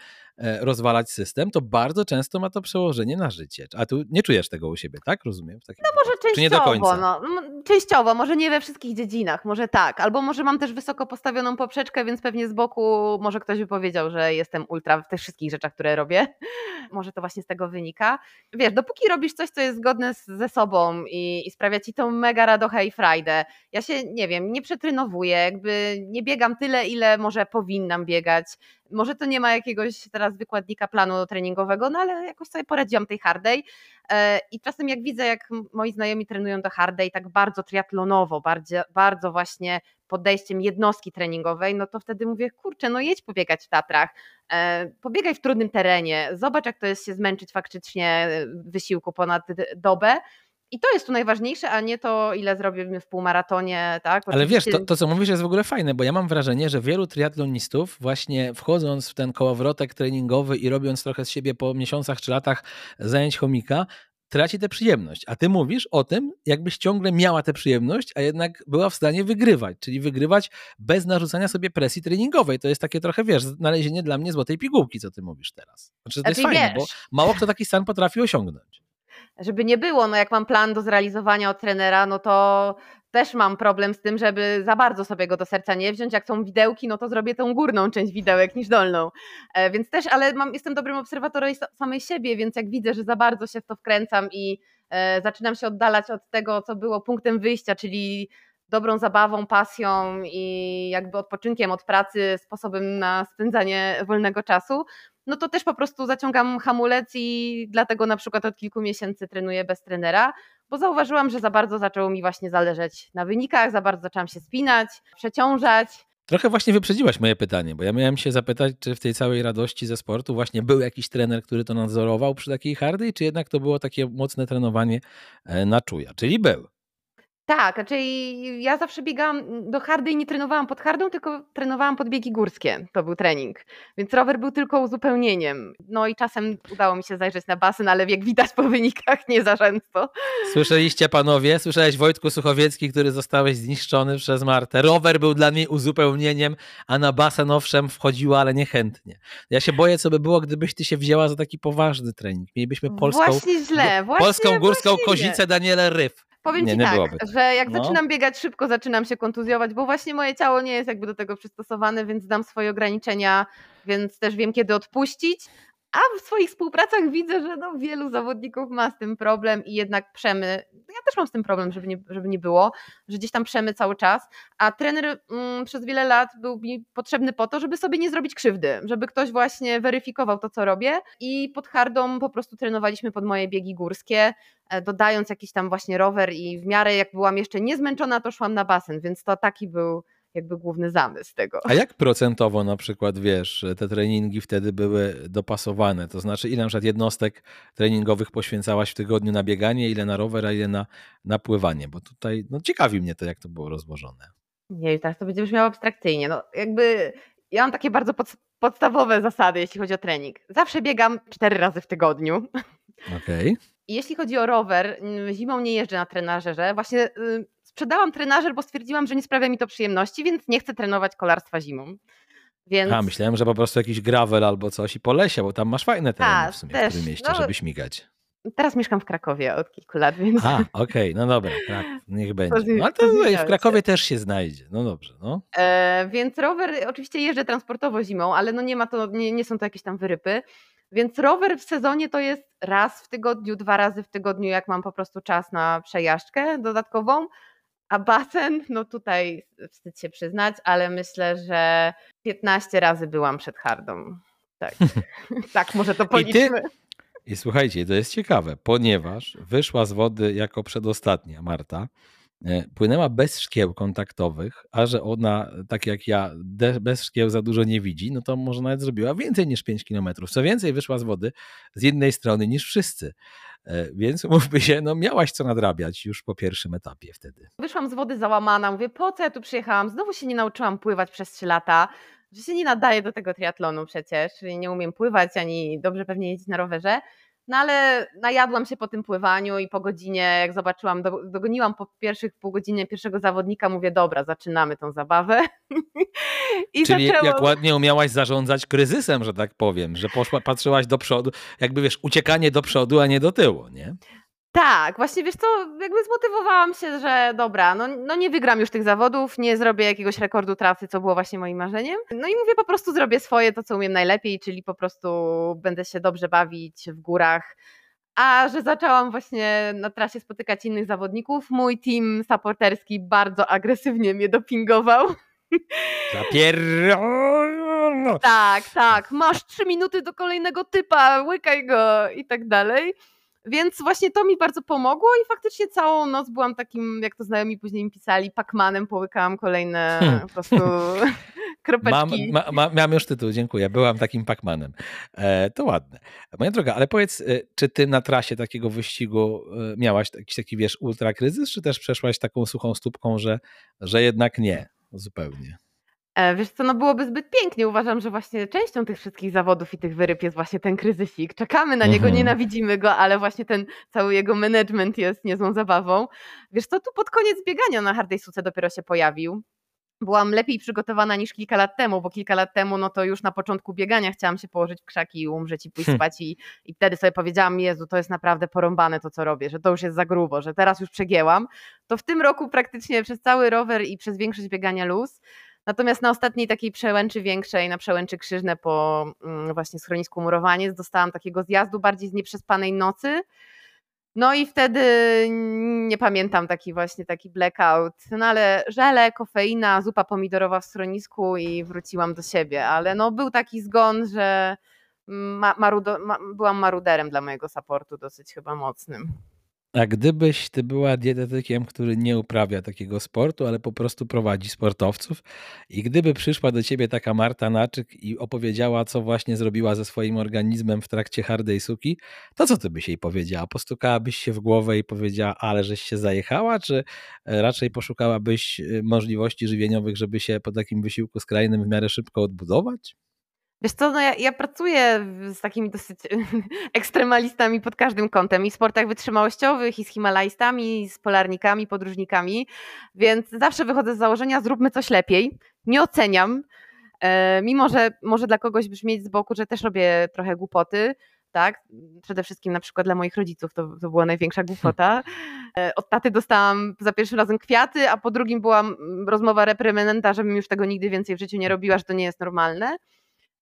rozwalać system, to bardzo często ma to przełożenie na życie. A tu nie czujesz tego u siebie, tak? Rozumiem? no może częściowo, czy nie do końca? No, częściowo, może nie we wszystkich dziedzinach, może tak, albo może mam też wysoko postawioną poprzeczkę, więc pewnie z boku może ktoś by powiedział, że jestem ultra w tych wszystkich rzeczach, które robię. Może to właśnie z tego wynika. Wiesz, dopóki robisz coś, co jest zgodne z, ze sobą i, i sprawia ci tą mega radochę i frajdę. Ja się, nie wiem, nie przetrynowuję, jakby nie biegam tyle, ile może powinnam biegać. Może to nie ma jakiegoś teraz wykładnika planu treningowego, no ale jakoś sobie poradziłam tej hardej e, i czasem jak widzę, jak moi znajomi trenują do hardej tak bardzo triatlonowo, bardzo, bardzo właśnie podejściem jednostki treningowej, no to wtedy mówię, kurczę, no jedź pobiegać w Tatrach, e, pobiegaj w trudnym terenie, zobacz jak to jest się zmęczyć faktycznie wysiłku ponad dobę, i to jest tu najważniejsze, a nie to, ile zrobimy w półmaratonie, tak? Ale wiesz, to, to, co mówisz jest w ogóle fajne, bo ja mam wrażenie, że wielu triatlonistów właśnie wchodząc w ten kołowrotek treningowy i robiąc trochę z siebie po miesiącach czy latach zajęć chomika, traci tę przyjemność. A ty mówisz o tym, jakbyś ciągle miała tę przyjemność, a jednak była w stanie wygrywać, czyli wygrywać bez narzucania sobie presji treningowej. To jest takie trochę, wiesz, znalezienie dla mnie złotej pigułki, co ty mówisz teraz. Znaczy, to jest fajne, bo mało kto taki stan potrafi osiągnąć żeby nie było, no jak mam plan do zrealizowania od trenera, no to też mam problem z tym, żeby za bardzo sobie go do serca nie wziąć. Jak są widełki, no to zrobię tą górną część widełek niż dolną. E, więc też, ale mam, jestem dobrym obserwatorem samej siebie, więc jak widzę, że za bardzo się w to wkręcam i e, zaczynam się oddalać od tego, co było punktem wyjścia, czyli dobrą zabawą, pasją i jakby odpoczynkiem od pracy, sposobem na spędzanie wolnego czasu, no to też po prostu zaciągam hamulec i dlatego na przykład od kilku miesięcy trenuję bez trenera, bo zauważyłam, że za bardzo zaczęło mi właśnie zależeć na wynikach, za bardzo zaczęłam się spinać, przeciążać. Trochę właśnie wyprzedziłaś moje pytanie, bo ja miałem się zapytać, czy w tej całej radości ze sportu właśnie był jakiś trener, który to nadzorował przy takiej hardy, czy jednak to było takie mocne trenowanie e, na czuja, czyli był. Tak, czyli ja zawsze biegałam do hardy i nie trenowałam pod hardą, tylko trenowałam pod biegi górskie. To był trening. Więc rower był tylko uzupełnieniem. No i czasem udało mi się zajrzeć na basen, ale jak widać po wynikach nie za często. Słyszeliście panowie? Słyszałeś Wojtku Suchowiecki, który zostałeś zniszczony przez Martę. Rower był dla mnie uzupełnieniem, a na basen owszem wchodziła, ale niechętnie. Ja się boję, co by było, gdybyś ty się wzięła za taki poważny trening. Mielibyśmy polską, właśnie źle, właśnie, polską górską właśnie kozicę Danielę Ryf. Powiem nie, ci nie tak, że jak no. zaczynam biegać szybko, zaczynam się kontuzjować, bo właśnie moje ciało nie jest jakby do tego przystosowane, więc znam swoje ograniczenia, więc też wiem, kiedy odpuścić, a w swoich współpracach widzę, że no wielu zawodników ma z tym problem i jednak przemy. Ja też mam z tym problem, żeby nie, żeby nie było, że gdzieś tam przemy cały czas. A trener mm, przez wiele lat był mi potrzebny po to, żeby sobie nie zrobić krzywdy, żeby ktoś właśnie weryfikował to, co robię. I pod hardą po prostu trenowaliśmy pod moje biegi górskie, e, dodając jakiś tam właśnie rower i w miarę jak byłam jeszcze niezmęczona, to szłam na basen, więc to taki był jakby główny zamysł tego. A jak procentowo na przykład, wiesz, te treningi wtedy były dopasowane? To znaczy, ile na przykład jednostek treningowych poświęcałaś w tygodniu na bieganie, ile na rower, a ile na, na pływanie? Bo tutaj, no ciekawi mnie to, jak to było rozłożone. Nie, teraz to będzie brzmiało abstrakcyjnie. No jakby ja mam takie bardzo pod, podstawowe zasady, jeśli chodzi o trening. Zawsze biegam cztery razy w tygodniu. Okej. Okay. Jeśli chodzi o rower, zimą nie jeżdżę na trenażerze. Właśnie y, sprzedałam trenażer, bo stwierdziłam, że nie sprawia mi to przyjemności, więc nie chcę trenować kolarstwa zimą. Więc... A, myślałem, że po prostu jakiś gravel albo coś i po lesie, bo tam masz fajne tereny A, w sumie też, w tym mieście, no, żeby śmigać. Teraz mieszkam w Krakowie od kilku lat, więc... A, okej, okay, no dobra, tak, niech będzie. No, ale to w Krakowie też się znajdzie, no dobrze. No. E, więc rower, oczywiście jeżdżę transportowo zimą, ale no nie ma to, nie, nie są to jakieś tam wyrypy. Więc rower w sezonie to jest raz w tygodniu, dwa razy w tygodniu, jak mam po prostu czas na przejażdżkę dodatkową. A basen, no tutaj wstyd się przyznać, ale myślę, że 15 razy byłam przed hardą. Tak, tak może to policzmy. I, ty... I słuchajcie, to jest ciekawe, ponieważ wyszła z wody jako przedostatnia Marta, płynęła bez szkieł kontaktowych, a że ona, tak jak ja, bez szkieł za dużo nie widzi, no to może nawet zrobiła więcej niż 5 kilometrów. Co więcej, wyszła z wody z jednej strony niż wszyscy. E, więc mówmy się, no miałaś co nadrabiać już po pierwszym etapie wtedy. Wyszłam z wody załamana, mówię, po co ja tu przyjechałam? Znowu się nie nauczyłam pływać przez trzy lata, że się nie nadaje do tego triatlonu przecież, nie umiem pływać ani dobrze pewnie jeździć na rowerze. No ale najadłam się po tym pływaniu i po godzinie, jak zobaczyłam, dogoniłam po pierwszych pół godzinie pierwszego zawodnika, mówię, dobra, zaczynamy tą zabawę. I Czyli zaczęłam... jak ładnie umiałaś zarządzać kryzysem, że tak powiem, że poszła, patrzyłaś do przodu, jakby wiesz, uciekanie do przodu, a nie do tyłu, nie? Tak, właśnie wiesz co, jakby zmotywowałam się, że dobra, no, no nie wygram już tych zawodów, nie zrobię jakiegoś rekordu trasy, co było właśnie moim marzeniem. No i mówię, po prostu zrobię swoje, to co umiem najlepiej, czyli po prostu będę się dobrze bawić w górach. A że zaczęłam właśnie na trasie spotykać innych zawodników, mój team supporterski bardzo agresywnie mnie dopingował. Zapier. Tak, tak, masz trzy minuty do kolejnego typa, łykaj go i tak dalej. Więc właśnie to mi bardzo pomogło i faktycznie całą noc byłam takim, jak to znajomi później mi pisali, Pacmanem, połykałam kolejne hmm. po prostu kropeczki. Mam, ma, ma, już tytuł, dziękuję. Byłam takim Pacmanem. E, to ładne. Moja droga, ale powiedz, e, czy ty na trasie takiego wyścigu e, miałaś jakiś taki, wiesz, ultrakryzys, czy też przeszłaś taką suchą stópką, że, że jednak nie zupełnie? E, wiesz co, no byłoby zbyt pięknie. Uważam, że właśnie częścią tych wszystkich zawodów i tych wyryb jest właśnie ten kryzysik. Czekamy na niego, mhm. nienawidzimy go, ale właśnie ten cały jego management jest niezłą zabawą. Wiesz co, tu pod koniec biegania na Hardej Suce dopiero się pojawił. Byłam lepiej przygotowana niż kilka lat temu, bo kilka lat temu, no to już na początku biegania chciałam się położyć w krzaki i umrzeć i pójść hmm. spać i, i wtedy sobie powiedziałam, Jezu, to jest naprawdę porąbane to, co robię, że to już jest za grubo, że teraz już przegięłam. To w tym roku praktycznie przez cały rower i przez większość biegania luz Natomiast na ostatniej takiej przełęczy większej, na przełęczy Krzyżne po mm, właśnie schronisku Murowanie, dostałam takiego zjazdu bardziej z nieprzespanej nocy. No i wtedy nie pamiętam taki właśnie taki blackout, no ale żele, kofeina, zupa pomidorowa w schronisku i wróciłam do siebie, ale no był taki zgon, że ma, marudo, ma, byłam maruderem dla mojego supportu dosyć chyba mocnym. A gdybyś ty była dietetykiem, który nie uprawia takiego sportu, ale po prostu prowadzi sportowców i gdyby przyszła do ciebie taka Marta Naczyk i opowiedziała, co właśnie zrobiła ze swoim organizmem w trakcie hardej suki, to co ty byś jej powiedziała? Postukałabyś się w głowę i powiedziała, ale żeś się zajechała, czy e, raczej poszukałabyś e, możliwości żywieniowych, żeby się po takim wysiłku skrajnym w miarę szybko odbudować? Wiesz co, no ja, ja, pracuję z takimi dosyć ekstremalistami pod każdym kątem i w sportach wytrzymałościowych, i z himalajstami, i z polarnikami, podróżnikami, więc zawsze wychodzę z założenia, zróbmy coś lepiej. Nie oceniam, e, mimo że może dla kogoś brzmieć z boku, że też robię trochę głupoty, tak? Przede wszystkim na przykład dla moich rodziców to, to była największa głupota. E, od taty dostałam za pierwszym razem kwiaty, a po drugim była rozmowa reprymenda, żebym już tego nigdy więcej w życiu nie robiła, że to nie jest normalne.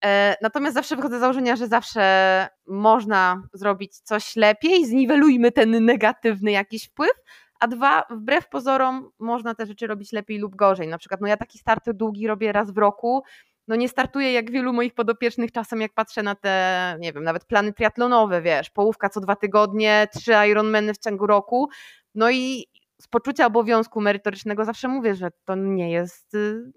E, natomiast zawsze wychodzę z założenia, że zawsze można zrobić coś lepiej, zniwelujmy ten negatywny jakiś wpływ, a dwa, wbrew pozorom można te rzeczy robić lepiej lub gorzej. Na przykład no ja taki start długi robię raz w roku, no nie startuję jak wielu moich podopiecznych czasem, jak patrzę na te, nie wiem, nawet plany triatlonowe, wiesz, połówka co dwa tygodnie, trzy Ironmany w ciągu roku, no i z poczucia obowiązku merytorycznego zawsze mówię, że to nie jest y,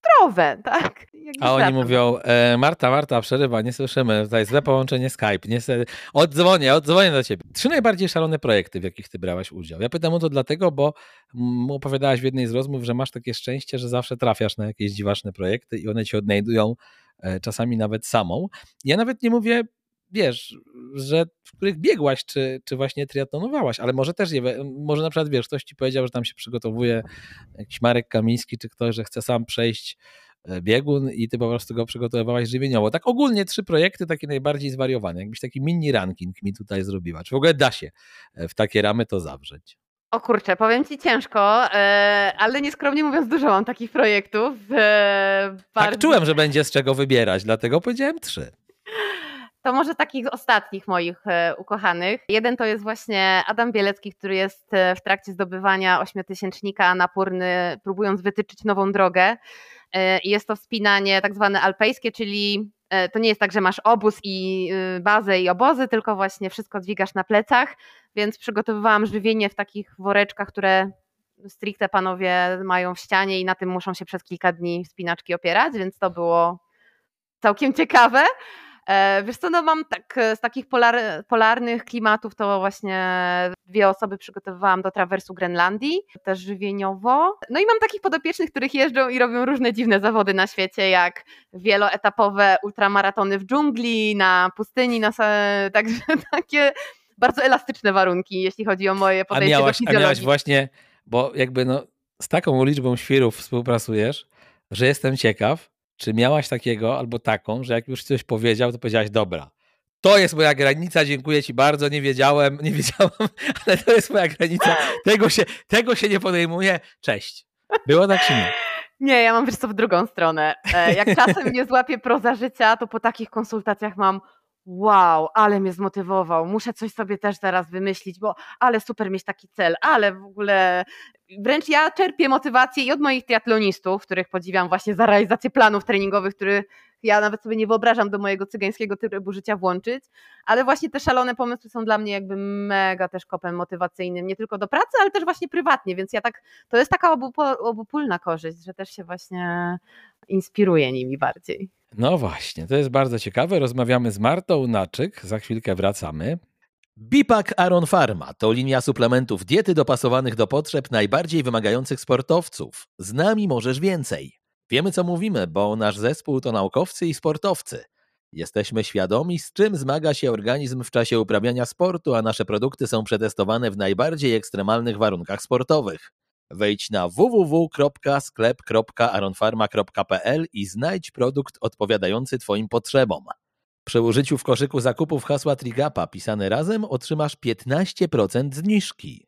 zdrowe, tak? A oni mówią, e, Marta, Marta, przerywa, nie słyszymy, tutaj złe połączenie Skype, niestety. Oddzwonię, oddzwonię do ciebie. Trzy najbardziej szalone projekty, w jakich ty brałaś udział. Ja pytam o to dlatego, bo opowiadałaś w jednej z rozmów, że masz takie szczęście, że zawsze trafiasz na jakieś dziwaczne projekty i one cię odnajdują e, czasami nawet samą. Ja nawet nie mówię wiesz, że w których biegłaś, czy, czy właśnie triatlonowałaś, ale może też, nie, może na przykład, wiesz, ktoś ci powiedział, że tam się przygotowuje jakiś Marek Kamiński, czy ktoś, że chce sam przejść e, biegun i ty po prostu go przygotowywałaś żywieniowo. Tak ogólnie trzy projekty takie najbardziej zwariowane. Jakbyś taki mini ranking mi tutaj zrobiła. Czy w ogóle da się e, w takie ramy to zawrzeć? O kurczę, powiem ci ciężko, e, ale nieskromnie mówiąc dużo mam takich projektów. Tak czułem, że będzie z czego wybierać, dlatego powiedziałem trzy. To może takich ostatnich moich e, ukochanych. Jeden to jest właśnie Adam Bielecki, który jest e, w trakcie zdobywania ośmiotysięcznika na Pórny, próbując wytyczyć nową drogę. E, jest to wspinanie tak zwane alpejskie, czyli to nie jest tak, że masz obóz i bazę i obozy, tylko właśnie wszystko dźwigasz na plecach, więc przygotowywałam żywienie w takich woreczkach, które stricte panowie mają w ścianie i na tym muszą się przez kilka dni wspinaczki opierać, więc to było całkiem ciekawe. E, wiesz co, no mam tak, e, z takich polar, polarnych klimatów to właśnie dwie osoby przygotowywałam do trawersu Grenlandii, też żywieniowo. No i mam takich podopiecznych, których jeżdżą i robią różne dziwne zawody na świecie, jak wieloetapowe ultramaratony w dżungli, na pustyni, na, także takie bardzo elastyczne warunki, jeśli chodzi o moje podejście a miałaś, do fizjologii. A miałaś właśnie, bo jakby no z taką liczbą świrów współpracujesz, że jestem ciekaw, czy miałaś takiego albo taką, że jak już coś powiedział, to powiedziałaś, dobra, to jest moja granica, dziękuję ci bardzo, nie wiedziałem, nie wiedziałam, ale to jest moja granica, tego się, tego się nie podejmuje, cześć. Było tak czy nie? Nie, ja mam wiesz co w drugą stronę. E, jak czasem mnie złapie proza życia, to po takich konsultacjach mam wow, ale mnie zmotywował, muszę coś sobie też teraz wymyślić, bo ale super mieć taki cel, ale w ogóle wręcz ja czerpię motywację i od moich triatlonistów, których podziwiam właśnie za realizację planów treningowych, których ja nawet sobie nie wyobrażam do mojego cygańskiego trybu życia włączyć, ale właśnie te szalone pomysły są dla mnie jakby mega też kopem motywacyjnym, nie tylko do pracy, ale też właśnie prywatnie, więc ja tak, to jest taka obopólna korzyść, że też się właśnie inspiruję nimi bardziej. No właśnie, to jest bardzo ciekawe. Rozmawiamy z Martą Naczyk, za chwilkę wracamy. Bipak Aron Pharma to linia suplementów diety dopasowanych do potrzeb najbardziej wymagających sportowców. Z nami możesz więcej. Wiemy co mówimy, bo nasz zespół to naukowcy i sportowcy. Jesteśmy świadomi, z czym zmaga się organizm w czasie uprawiania sportu, a nasze produkty są przetestowane w najbardziej ekstremalnych warunkach sportowych. Wejdź na www.sklep.aronfarma.pl i znajdź produkt odpowiadający Twoim potrzebom. Przy użyciu w koszyku zakupów hasła Trigapa pisane razem otrzymasz 15% zniżki.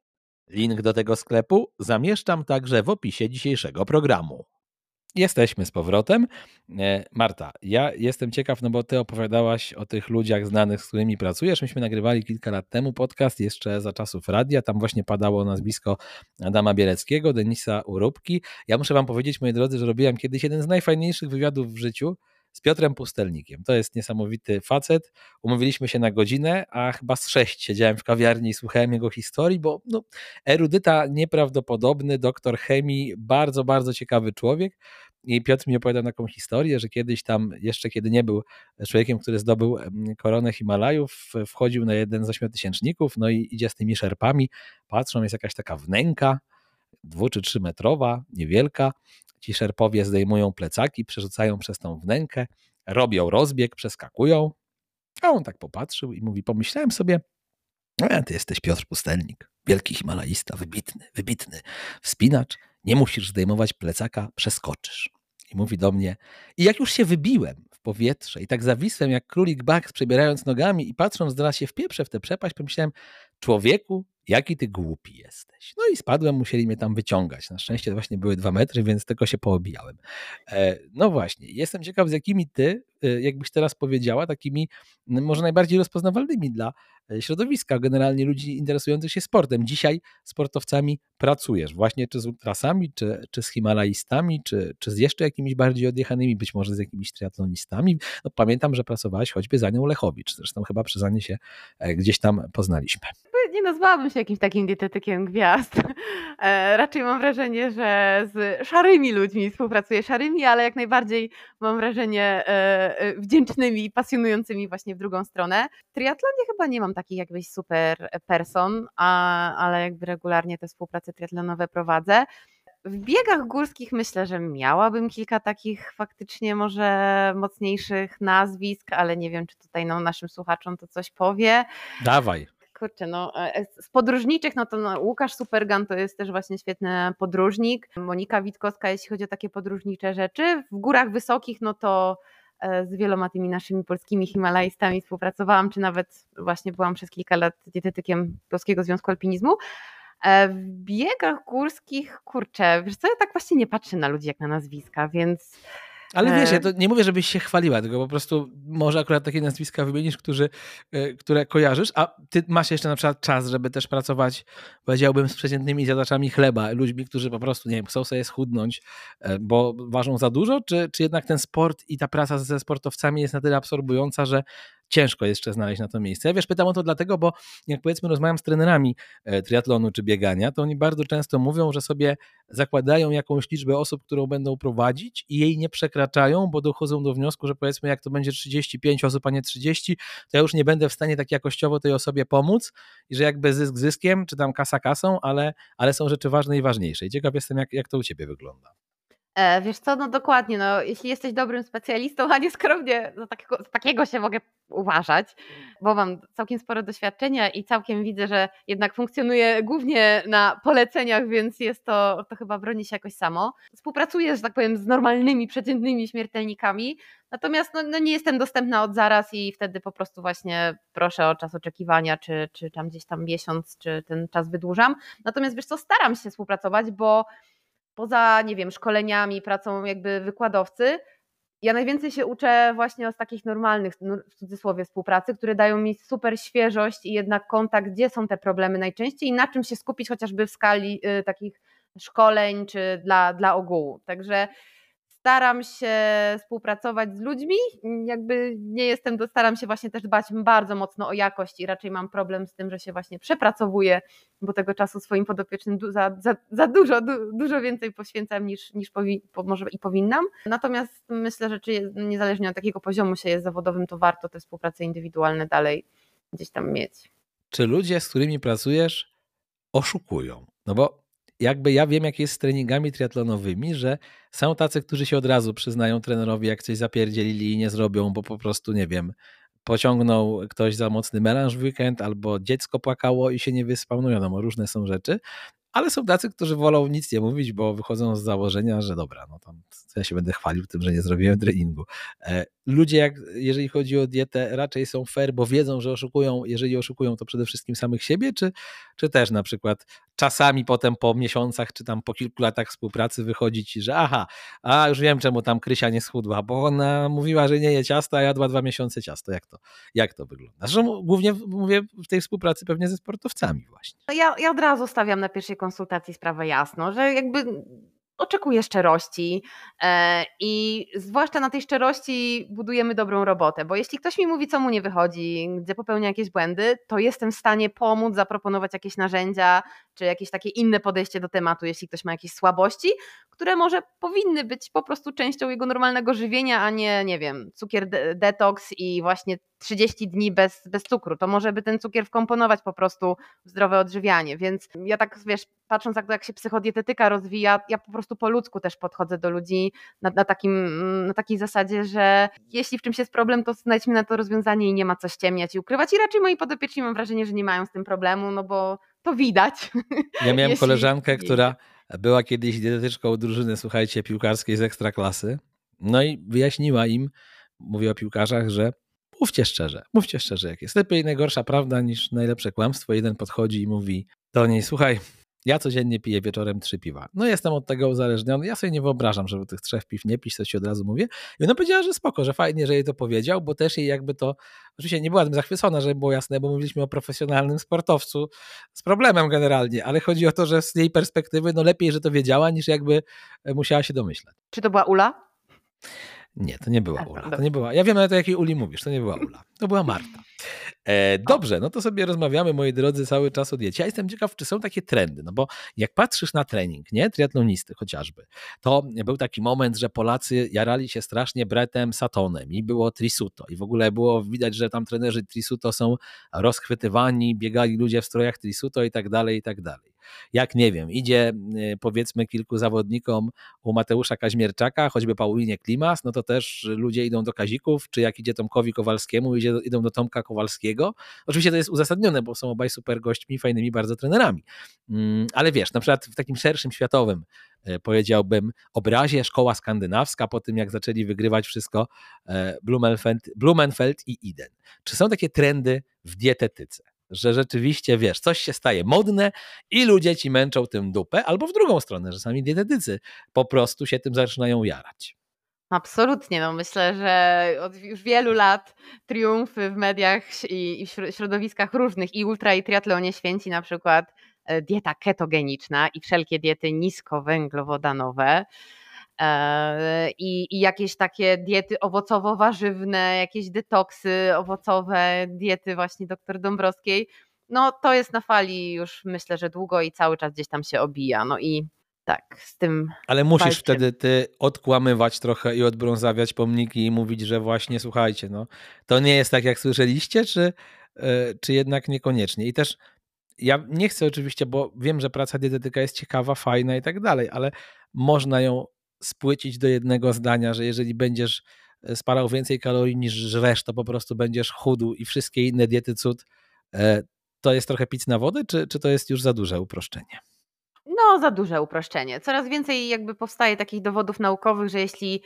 Link do tego sklepu zamieszczam także w opisie dzisiejszego programu. Jesteśmy z powrotem. E, Marta, ja jestem ciekaw, no bo ty opowiadałaś o tych ludziach znanych, z którymi pracujesz. Myśmy nagrywali kilka lat temu podcast jeszcze za czasów radia. Tam właśnie padało nazwisko Adama Bieleckiego, Denisa Urubki. Ja muszę wam powiedzieć, moi drodzy, że robiłem kiedyś jeden z najfajniejszych wywiadów w życiu z Piotrem Pustelnikiem. To jest niesamowity facet. Umówiliśmy się na godzinę, a chyba z sześć siedziałem w kawiarni i słuchałem jego historii, bo no, erudyta nieprawdopodobny, doktor chemii, bardzo, bardzo ciekawy człowiek. I Piotr mi opowiadał taką historię, że kiedyś tam, jeszcze kiedy nie był człowiekiem, który zdobył koronę Himalajów, wchodził na jeden z ośmiotysięczników, no i idzie z tymi szerpami, patrzą, jest jakaś taka wnęka, dwu czy trzy metrowa, niewielka, Ci szerpowie zdejmują plecaki, przerzucają przez tą wnękę, robią rozbieg, przeskakują. A on tak popatrzył i mówi: Pomyślałem sobie, a ty jesteś Piotr Pustelnik, wielki himalaista, wybitny, wybitny wspinacz. Nie musisz zdejmować plecaka, przeskoczysz. I mówi do mnie: I jak już się wybiłem w powietrze i tak zawisłem jak królik Bax, przebierając nogami i patrząc, zaraz się wpieprze w tę przepaść, pomyślałem: Człowieku, jaki ty głupi jesteś. No i spadłem, musieli mnie tam wyciągać. Na szczęście właśnie były dwa metry, więc tylko się poobijałem. E, no właśnie, jestem ciekaw, z jakimi ty, e, jakbyś teraz powiedziała, takimi może najbardziej rozpoznawalnymi dla e, środowiska, generalnie ludzi interesujących się sportem. Dzisiaj sportowcami pracujesz, właśnie czy z ultrasami, czy, czy z himalaistami, czy, czy z jeszcze jakimiś bardziej odjechanymi, być może z jakimiś triatlonistami. No, pamiętam, że pracowałaś choćby za nią Lechowicz, zresztą chyba przez nie się gdzieś tam poznaliśmy nie nazwałabym się jakimś takim dietetykiem gwiazd. E, raczej mam wrażenie, że z szarymi ludźmi współpracuję, szarymi, ale jak najbardziej mam wrażenie e, e, wdzięcznymi, pasjonującymi właśnie w drugą stronę. W triatlonie chyba nie mam takich jakbyś super person, a, ale jakby regularnie te współprace triatlonowe prowadzę. W biegach górskich myślę, że miałabym kilka takich faktycznie może mocniejszych nazwisk, ale nie wiem, czy tutaj no, naszym słuchaczom to coś powie. Dawaj kurczę, no e, e, z podróżniczych, no to no, Łukasz Supergan to jest też właśnie świetny podróżnik. Monika Witkowska, jeśli chodzi o takie podróżnicze rzeczy. W górach wysokich, no to e, z wieloma tymi naszymi polskimi himalajstami współpracowałam, czy nawet właśnie byłam przez kilka lat dietetykiem Polskiego Związku Alpinizmu. W biegach górskich, kurczę, wiesz co, ja tak właśnie nie patrzę na ludzi jak na nazwiska, więc ale wiesz, ja to nie mówię, żebyś się chwaliła, tylko po prostu może akurat takie nazwiska wymienisz, którzy, e, które kojarzysz, a ty masz jeszcze na przykład czas, żeby też pracować, powiedziałbym, z przeciętnymi zjadaczami chleba, ludźmi, którzy po prostu, nie wiem, chcą sobie schudnąć, e, bo ważą za dużo, czy, czy jednak ten sport i ta praca ze sportowcami jest na tyle absorbująca, że ciężko jeszcze znaleźć na to miejsce. Ja wiesz, pytam o to dlatego, bo jak powiedzmy rozmawiam z trenerami e, triatlonu czy biegania, to oni bardzo często mówią, że sobie zakładają jakąś liczbę osób, którą będą prowadzić i jej nie przekraczają, bo dochodzą do wniosku, że powiedzmy jak to będzie 35 osób, a nie 30, to ja już nie będę w stanie tak jakościowo tej osobie pomóc i że jakby zysk zyskiem, czy tam kasa kasą, ale, ale są rzeczy ważne i ważniejsze. I ciekaw jestem, jak, jak to u Ciebie wygląda. E, wiesz co, no dokładnie, no, jeśli jesteś dobrym specjalistą, a nieskromnie za takiego, za takiego się mogę uważać, bo mam całkiem spore doświadczenia i całkiem widzę, że jednak funkcjonuje głównie na poleceniach, więc jest to, to chyba broni się jakoś samo. Współpracuję, że tak powiem, z normalnymi, przeciętnymi śmiertelnikami, natomiast no, no nie jestem dostępna od zaraz i wtedy po prostu właśnie proszę o czas oczekiwania, czy, czy tam gdzieś tam miesiąc, czy ten czas wydłużam. Natomiast wiesz co, staram się współpracować, bo poza, nie wiem, szkoleniami, pracą jakby wykładowcy, ja najwięcej się uczę właśnie z takich normalnych, no, w cudzysłowie, współpracy, które dają mi super świeżość i jednak kontakt, gdzie są te problemy najczęściej i na czym się skupić chociażby w skali y, takich szkoleń czy dla, dla ogółu. Także staram się współpracować z ludźmi, jakby nie jestem, staram się właśnie też dbać bardzo mocno o jakość i raczej mam problem z tym, że się właśnie przepracowuję, bo tego czasu swoim podopiecznym za, za, za dużo, du, dużo więcej poświęcam niż, niż powi, może i powinnam. Natomiast myślę, że czy niezależnie od takiego poziomu się jest zawodowym, to warto te współprace indywidualne dalej gdzieś tam mieć. Czy ludzie, z którymi pracujesz, oszukują? No bo jakby ja wiem, jak jest z treningami triatlonowymi, że są tacy, którzy się od razu przyznają trenerowi, jak coś zapierdzielili i nie zrobią, bo po prostu, nie wiem, pociągnął ktoś za mocny melanż w weekend, albo dziecko płakało i się nie wyspał, no wiadomo, różne są rzeczy, ale są tacy, którzy wolą nic nie mówić, bo wychodzą z założenia, że dobra, no tam ja się będę chwalił tym, że nie zrobiłem treningu. E, ludzie, jak, jeżeli chodzi o dietę, raczej są fair, bo wiedzą, że oszukują. Jeżeli oszukują, to przede wszystkim samych siebie, czy, czy też na przykład czasami potem po miesiącach, czy tam po kilku latach współpracy wychodzi ci, że aha, a już wiem, czemu tam Krysia nie schudła, bo ona mówiła, że nie je ciasta, a jadła dwa miesiące ciasto. Jak to, jak to wygląda? Zresztą głównie mówię w tej współpracy pewnie ze sportowcami właśnie. Ja, ja od razu stawiam na pierwszej konsultacji sprawę jasno, że jakby oczekuję szczerości e, i zwłaszcza na tej szczerości budujemy dobrą robotę, bo jeśli ktoś mi mówi, co mu nie wychodzi, gdzie popełnia jakieś błędy, to jestem w stanie pomóc, zaproponować jakieś narzędzia, czy jakieś takie inne podejście do tematu, jeśli ktoś ma jakieś słabości, które może powinny być po prostu częścią jego normalnego żywienia, a nie, nie wiem, cukier de detoks i właśnie 30 dni bez, bez cukru. To może by ten cukier wkomponować po prostu w zdrowe odżywianie. Więc ja tak, wiesz, patrząc jak, jak się psychodietetyka rozwija, ja po prostu po ludzku też podchodzę do ludzi na, na, takim, na takiej zasadzie, że jeśli w czymś jest problem, to znajdźmy na to rozwiązanie i nie ma co ściemniać i ukrywać. I raczej moi podopieczni mam wrażenie, że nie mają z tym problemu, no bo to widać. Ja miałem koleżankę, która była kiedyś dietetyczką drużyny, słuchajcie, piłkarskiej z ekstraklasy. No i wyjaśniła im, mówię o piłkarzach, że mówcie szczerze, mówcie szczerze, jak jest. Lepiej najgorsza prawda niż najlepsze kłamstwo. Jeden podchodzi i mówi do niej, słuchaj, ja codziennie piję wieczorem trzy piwa. No jestem od tego uzależniony. Ja sobie nie wyobrażam, żeby tych trzech piw nie pić, to ci od razu mówię. I ona powiedziała, że spoko, że fajnie, że jej to powiedział, bo też jej jakby to, oczywiście nie była tym zachwycona, żeby było jasne, bo mówiliśmy o profesjonalnym sportowcu z problemem generalnie, ale chodzi o to, że z jej perspektywy no lepiej, że to wiedziała, niż jakby musiała się domyślać. Czy to była Ula? Nie, to nie była Ula. To nie była. Ja wiem nawet o jakiej Uli mówisz. To nie była Ula. To była Marta. E, dobrze, no to sobie rozmawiamy, moi drodzy, cały czas o diecie. Ja jestem ciekaw, czy są takie trendy, no bo jak patrzysz na trening, nie, triatlonisty chociażby, to był taki moment, że Polacy jarali się strasznie Bretem Satonem i było Trisuto i w ogóle było widać, że tam trenerzy Trisuto są rozchwytywani, biegali ludzie w strojach Trisuto i tak dalej, i tak dalej jak nie wiem, idzie y, powiedzmy kilku zawodnikom u Mateusza Kaźmierczaka, choćby Paulinie Klimas, no to też ludzie idą do Kazików, czy jak idzie Tomkowi Kowalskiemu, idzie, idą do Tomka Kowalskiego. Oczywiście to jest uzasadnione, bo są obaj super gośćmi, fajnymi bardzo trenerami. Mm, ale wiesz, na przykład w takim szerszym światowym e, powiedziałbym, obrazie szkoła skandynawska po tym, jak zaczęli wygrywać wszystko e, Blumenfeld, Blumenfeld i Iden. Czy są takie trendy w dietetyce? Że rzeczywiście, wiesz, coś się staje modne i ludzie ci męczą tym dupę, albo w drugą stronę, że sami dietetycy po prostu się tym zaczynają jarać. Absolutnie, no myślę, że od już wielu lat triumfy w mediach i, w środowiskach różnych i ultra i triatlonie święci na przykład e, dieta ketogeniczna i wszelkie diety niskowęglowodanowe. I, i, jakieś takie diety owocowo-warzywne, jakieś detoksy owocowe, diety właśnie dr Dąbrowskiej. No to jest na fali już myślę, że długo i cały czas gdzieś tam się obija. No i tak, z tym. Ale musisz wtedy ty odkłamywać trochę i odbrązawiać pomniki i mówić, że właśnie słuchajcie, no to nie jest tak, jak słyszeliście, czy, e, czy jednak niekoniecznie. I też ja nie chcę oczywiście, bo wiem, że praca dietetyka jest ciekawa, fajna i tak dalej, ale można ją spłycić do jednego zdania, że jeżeli będziesz e, spalał więcej kalorii niż żresz, to po prostu będziesz chudł i wszystkie inne diety cud, e, to jest trochę pic na wodę, czy, czy to jest już za duże uproszczenie? No, za duże uproszczenie. Coraz więcej jakby powstaje takich dowodów naukowych, że jeśli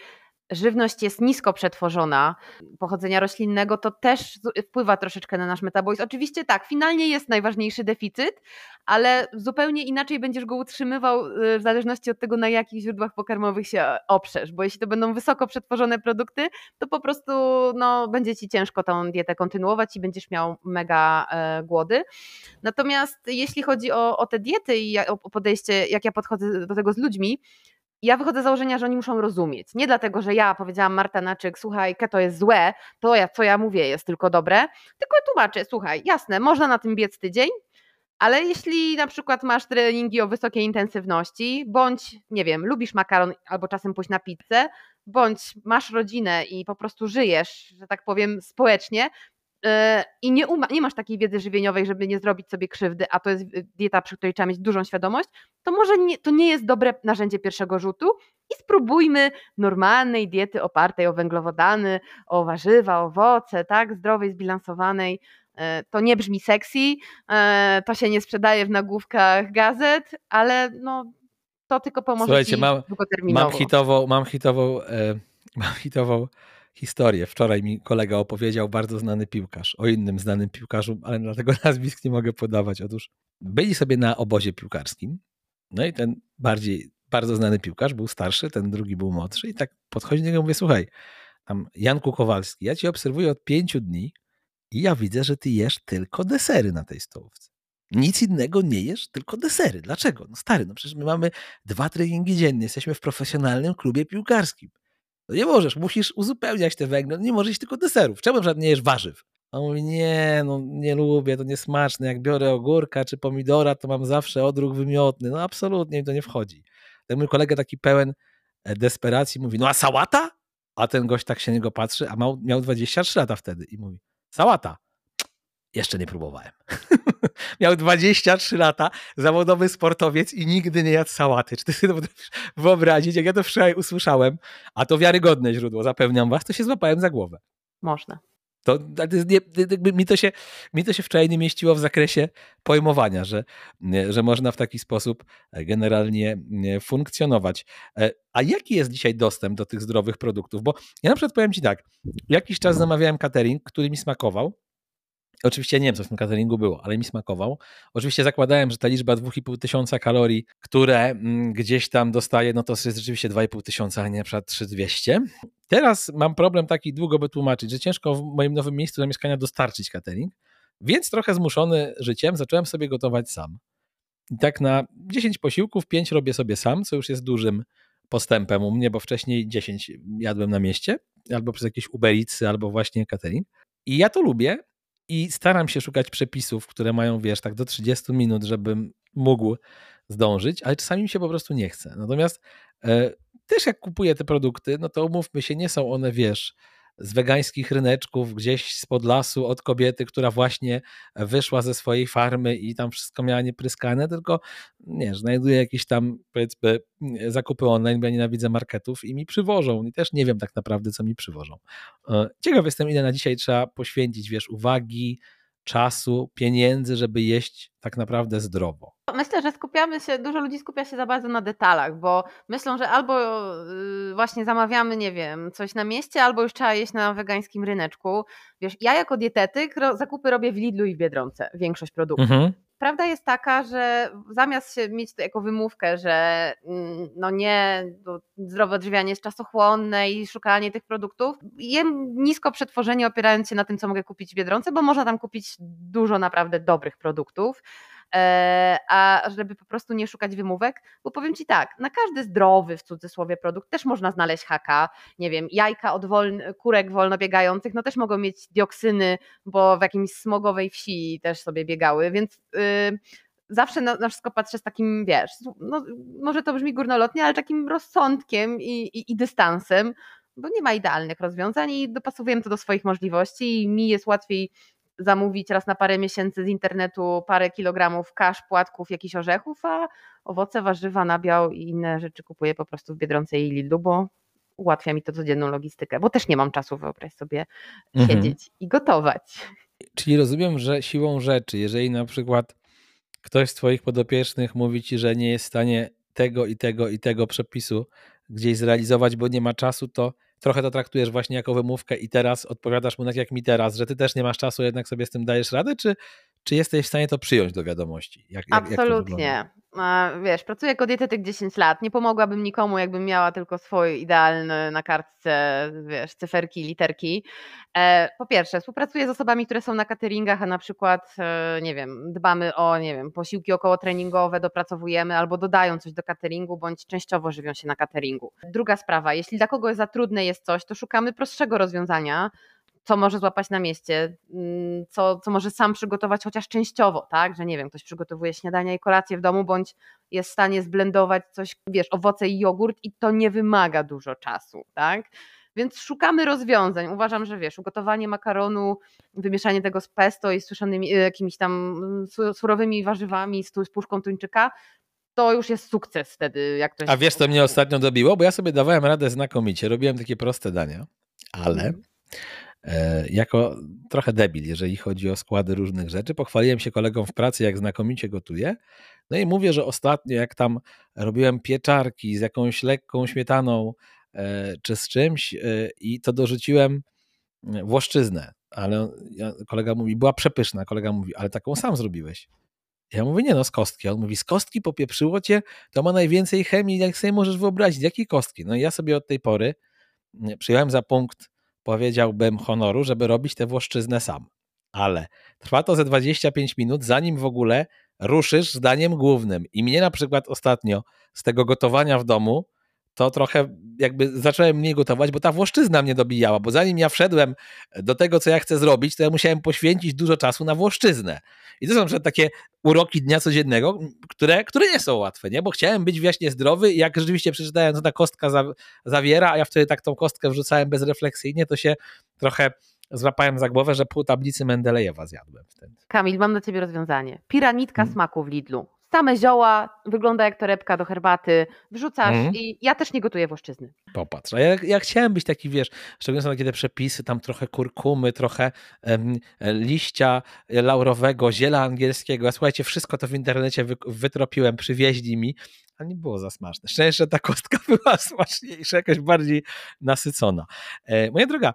żywność jest nisko przetworzona, pochodzenia roślinnego, to też wpływa troszeczkę na nasz metabolizm. Oczywiście tak, finalnie jest najważniejszy deficyt, ale zupełnie inaczej będziesz go utrzymywał y, w zależności od tego, na jakich źródłach pokarmowych się oprzesz, bo jeśli to będą wysoko przetworzone produkty, to po prostu no, będzie ci ciężko tą dietę kontynuować i będziesz miał mega e, głody. Natomiast jeśli chodzi o, o te diety i o podejście, jak ja podchodzę do tego z ludźmi, ja wychodzę z założenia, że oni muszą rozumieć. Nie dlatego, że ja powiedziałam Marta Naczyk, słuchaj, keto jest złe, to ja, co ja mówię jest tylko dobre, tylko tłumaczę, słuchaj, jasne, można na tym biec tydzień, ale jeśli na przykład masz treningi o wysokiej intensywności, bądź, nie wiem, lubisz makaron albo czasem pójść na pizzę, bądź masz rodzinę i po prostu żyjesz, że tak powiem, społecznie, i nie, nie, masz takiej wiedzy żywieniowej, żeby nie zrobić sobie krzywdy, a to jest dieta, przy której trzeba mieć dużą świadomość, to może nie, to nie jest dobre narzędzie pierwszego rzutu i spróbujmy normalnej diety opartej o węglowodany, o warzywa, owoce, tak, zdrowej, zbilansowanej, E, to nie brzmi sexy, e, to się nie sprzedaje w nagłówkach gazet, ale no, to tylko pomoże Słuchajcie, ci mam, długoterminowo. Mam hitową, mam hitową, e, mam hitową historię. Wczoraj mi kolega opowiedział, bardzo znany piłkarz, o innym znanym piłkarzu, ale dlatego nazwisk nie mogę podawać. Otóż byli sobie na obozie piłkarskim, no i ten bardziej, bardzo znany piłkarz był starszy, ten drugi był młodszy i tak podchodzi do niego i mówię, słuchaj, tam Janku Kowalski, ja cię obserwuję od pięciu dni, i ja widzę, że ty jesz tylko desery na tej stołówce. Nic innego nie jesz, tylko desery. Dlaczego? No stary, no przecież my mamy dwa treningi dziennie, jesteśmy w profesjonalnym klubie piłkarskim. No nie możesz, musisz uzupełniać te węgle, no nie możesz tylko deserów. Czemu żadnie nie jesz warzyw? A on mówi, nie, no nie lubię, to niesmaczne. Jak biorę ogórka czy pomidora, to mam zawsze odruch wymiotny. No absolutnie mi to nie wchodzi. Tak mój kolega taki pełen e, desperacji mówi, no a sałata? A ten gość tak się na niego patrzy, a miał 23 lata wtedy i mówi, Sałata. Jeszcze nie próbowałem. Miał 23 lata, zawodowy sportowiec i nigdy nie jadł sałaty. Czy ty sobie potrafisz wyobrazić, jak ja to wczoraj usłyszałem, a to wiarygodne źródło, zapewniam was, to się złapałem za głowę. Można. To, nie, mi, to się, mi to się wczoraj nie mieściło w zakresie pojmowania, że, że można w taki sposób generalnie funkcjonować. E, a jaki jest dzisiaj dostęp do tych zdrowych produktów? Bo ja na przykład powiem Ci tak, jakiś czas zamawiałem catering, który mi smakował, Oczywiście nie wiem, co w tym cateringu było, ale mi smakował. Oczywiście zakładałem, że ta liczba 2,5 tysiąca kalorii, które mm, gdzieś tam dostaję, no to jest rzeczywiście 2,5 tysiąca, a nie na przykład 3200. Teraz mam problem taki, długo by tłumaczyć, że ciężko w moim nowym miejscu zamieszkania dostarczyć catering, więc trochę zmuszony życiem zacząłem sobie gotować sam. I tak na 10 posiłków 5 robię sobie sam, co już jest dużym postępem u mnie, bo wcześniej 10 jadłem na mieście, albo przez jakieś Ubericy, albo właśnie catering. I ja to lubię, i staram się szukać przepisów, które mają, wiesz, tak do 30 minut, żebym mógł zdążyć, ale czasami mi się po prostu nie chce. Natomiast e, też jak kupuję te produkty, no to umówmy się, nie są one, wiesz, z wegańskich ryneczków, gdzieś spod lasu od kobiety, która właśnie wyszła ze swojej farmy i tam wszystko miała niepryskane, tylko nie, znajduje jakieś tam powiedzmy zakupy online, bo ja nienawidzę marketów i mi przywożą i też nie wiem tak naprawdę, co mi przywożą. E, ciekaw jestem, ile na dzisiaj trzeba poświęcić, wiesz, uwagi, czasu, pieniędzy, żeby jeść tak naprawdę zdrowo. Myślę, że skupiamy się, dużo ludzi skupia się za bardzo na detalach, bo myślą, że albo y, właśnie zamawiamy, nie wiem, coś na mieście, albo już trzeba jeść na wegańskim ryneczku. Wiesz, ja jako dietetyk zakupy robię w Lidlu i w Biedronce, większość produktów. Mhm. Prawda jest taka, że zamiast mieć to jako wymówkę, że mm, no nie, zdrowe odżywianie jest czasochłonne i szukanie tych produktów, jem nisko przetworzenie opierając się na tym, co mogę kupić w Biedronce, bo można tam kupić dużo naprawdę dobrych produktów. E, a żeby po prostu nie szukać wymówek, bo powiem Ci tak, na każdy zdrowy w cudzysłowie produkt też można znaleźć haka, nie wiem, jajka od woln- kurek wolno biegających, no też mogą mieć dioksyny, bo w jakimś smogowej wsi też sobie biegały, więc yy, zawsze na, na, wszystko patrzę z takim, wiesz, no, może to brzmi górnolotnie, ale takim rozsądkiem i, i, i dystansem, bo nie ma idealnych rozwiązań i dopasowujemy to do swoich możliwości i mi jest łatwiej zamówić raz na parę miesięcy z internetu parę kilogramów kasz, płatków, jakichś orzechów, a owoce, warzywa, nabiał i inne rzeczy kupuję po prostu w Biedronce i Lidlu, bo ułatwia mi to codzienną logistykę, bo też nie mam czasu, wyobraź sobie, mhm. siedzieć i gotować. Czyli rozumiem, że siłą rzeczy, jeżeli na przykład ktoś z Twoich podopiecznych mówi Ci, że nie jest w stanie tego i tego i tego przepisu gdzieś zrealizować, bo nie ma czasu, to trochę to traktujesz właśnie jako wymówkę i teraz odpowiadasz mu tak jak mi teraz, że ty też nie masz czasu, jednak sobie z tym dajesz radę, czy, czy jesteś w stanie to przyjąć do wiadomości? Jak, Absolutnie. Jak wiesz, pracuję jako dietetyk 10 lat, nie pomogłabym nikomu, jakbym miała tylko swoje idealne na kartce, wiesz, cyferki, literki. E, po pierwsze, współpracuję z osobami, które są na cateringach, a na przykład, e, nie wiem, dbamy o, nie wiem, posiłki około treningowe, dopracowujemy albo dodają coś do cateringu, bądź częściowo żywią się na cateringu. Druga sprawa, jeśli dla kogoś za trudne jest coś, to szukamy prostszego rozwiązania, co może złapać na mieście, mm, co, co może sam przygotować chociaż częściowo, tak? Że nie wiem, ktoś przygotowuje śniadania i kolację w domu, bądź jest w stanie zblendować coś, wiesz, owoce i jogurt i to nie wymaga dużo czasu, tak? Więc szukamy rozwiązań. Uważam, że wiesz, ugotowanie makaronu, wymieszanie tego z pesto i z suszonymi, y, jakimiś tam mm, surowymi warzywami, z, z puszką tuńczyka, to już jest sukces wtedy. Jak A wiesz, co mnie ostatnio dobiło? Bo ja sobie dawałem radę znakomicie, robiłem takie proste dania, ale. E, jako trochę debil, jeżeli chodzi o składy różnych rzeczy. Pochwaliłem się kolegom w pracy, jak znakomicie gotuję. No i mówię, że ostatnio, jak tam robiłem pieczarki z jakąś lekką śmietaną e, czy z czymś, e, i to dorzuciłem włoszczyznę, ale kolega mówi, była przepyszna. Kolega mówi, ale taką sam zrobiłeś. Ja mówię, nie no, z kostki. On mówi, z kostki popieprzyło cię, to ma najwięcej chemii, jak sobie możesz wyobrazić. Jakiej kostki? No i ja sobie od tej pory przyjąłem za punkt powiedziałbym, honoru, żeby robić tę włoszczyznę sam. Ale trwa to ze 25 minut, zanim w ogóle ruszysz zdaniem głównym. I mnie na przykład ostatnio z tego gotowania w domu to trochę jakby zacząłem mniej gotować, bo ta włoszczyzna mnie dobijała, bo zanim ja wszedłem do tego, co ja chcę zrobić, to ja musiałem poświęcić dużo czasu na włoszczyznę. I to są takie uroki dnia codziennego, które, które nie są łatwe, nie? bo chciałem być właśnie zdrowy i jak rzeczywiście przeczytałem, co ta kostka za, zawiera, a ja wtedy tak tą kostkę wrzucałem bezrefleksyjnie, to się trochę złapałem za głowę, że pół tablicy Mendelejewa zjadłem wtedy. Kamil, mam dla ciebie rozwiązanie. Piranitka hmm. smaku w Lidlu same zioła, wygląda jak torebka do herbaty, wrzucasz mm. i ja też nie gotuję włoszczyzny. Popatrz, a ja, ja chciałem być taki, wiesz, szczególnie są takie te przepisy, tam trochę kurkumy, trochę em, liścia laurowego, ziela angielskiego, a słuchajcie, wszystko to w internecie wy, wytropiłem, przywieźli mi, a nie było za smaczne. Szczęście, że ta kostka była smaczniejsza, jakaś bardziej nasycona. E, moja droga,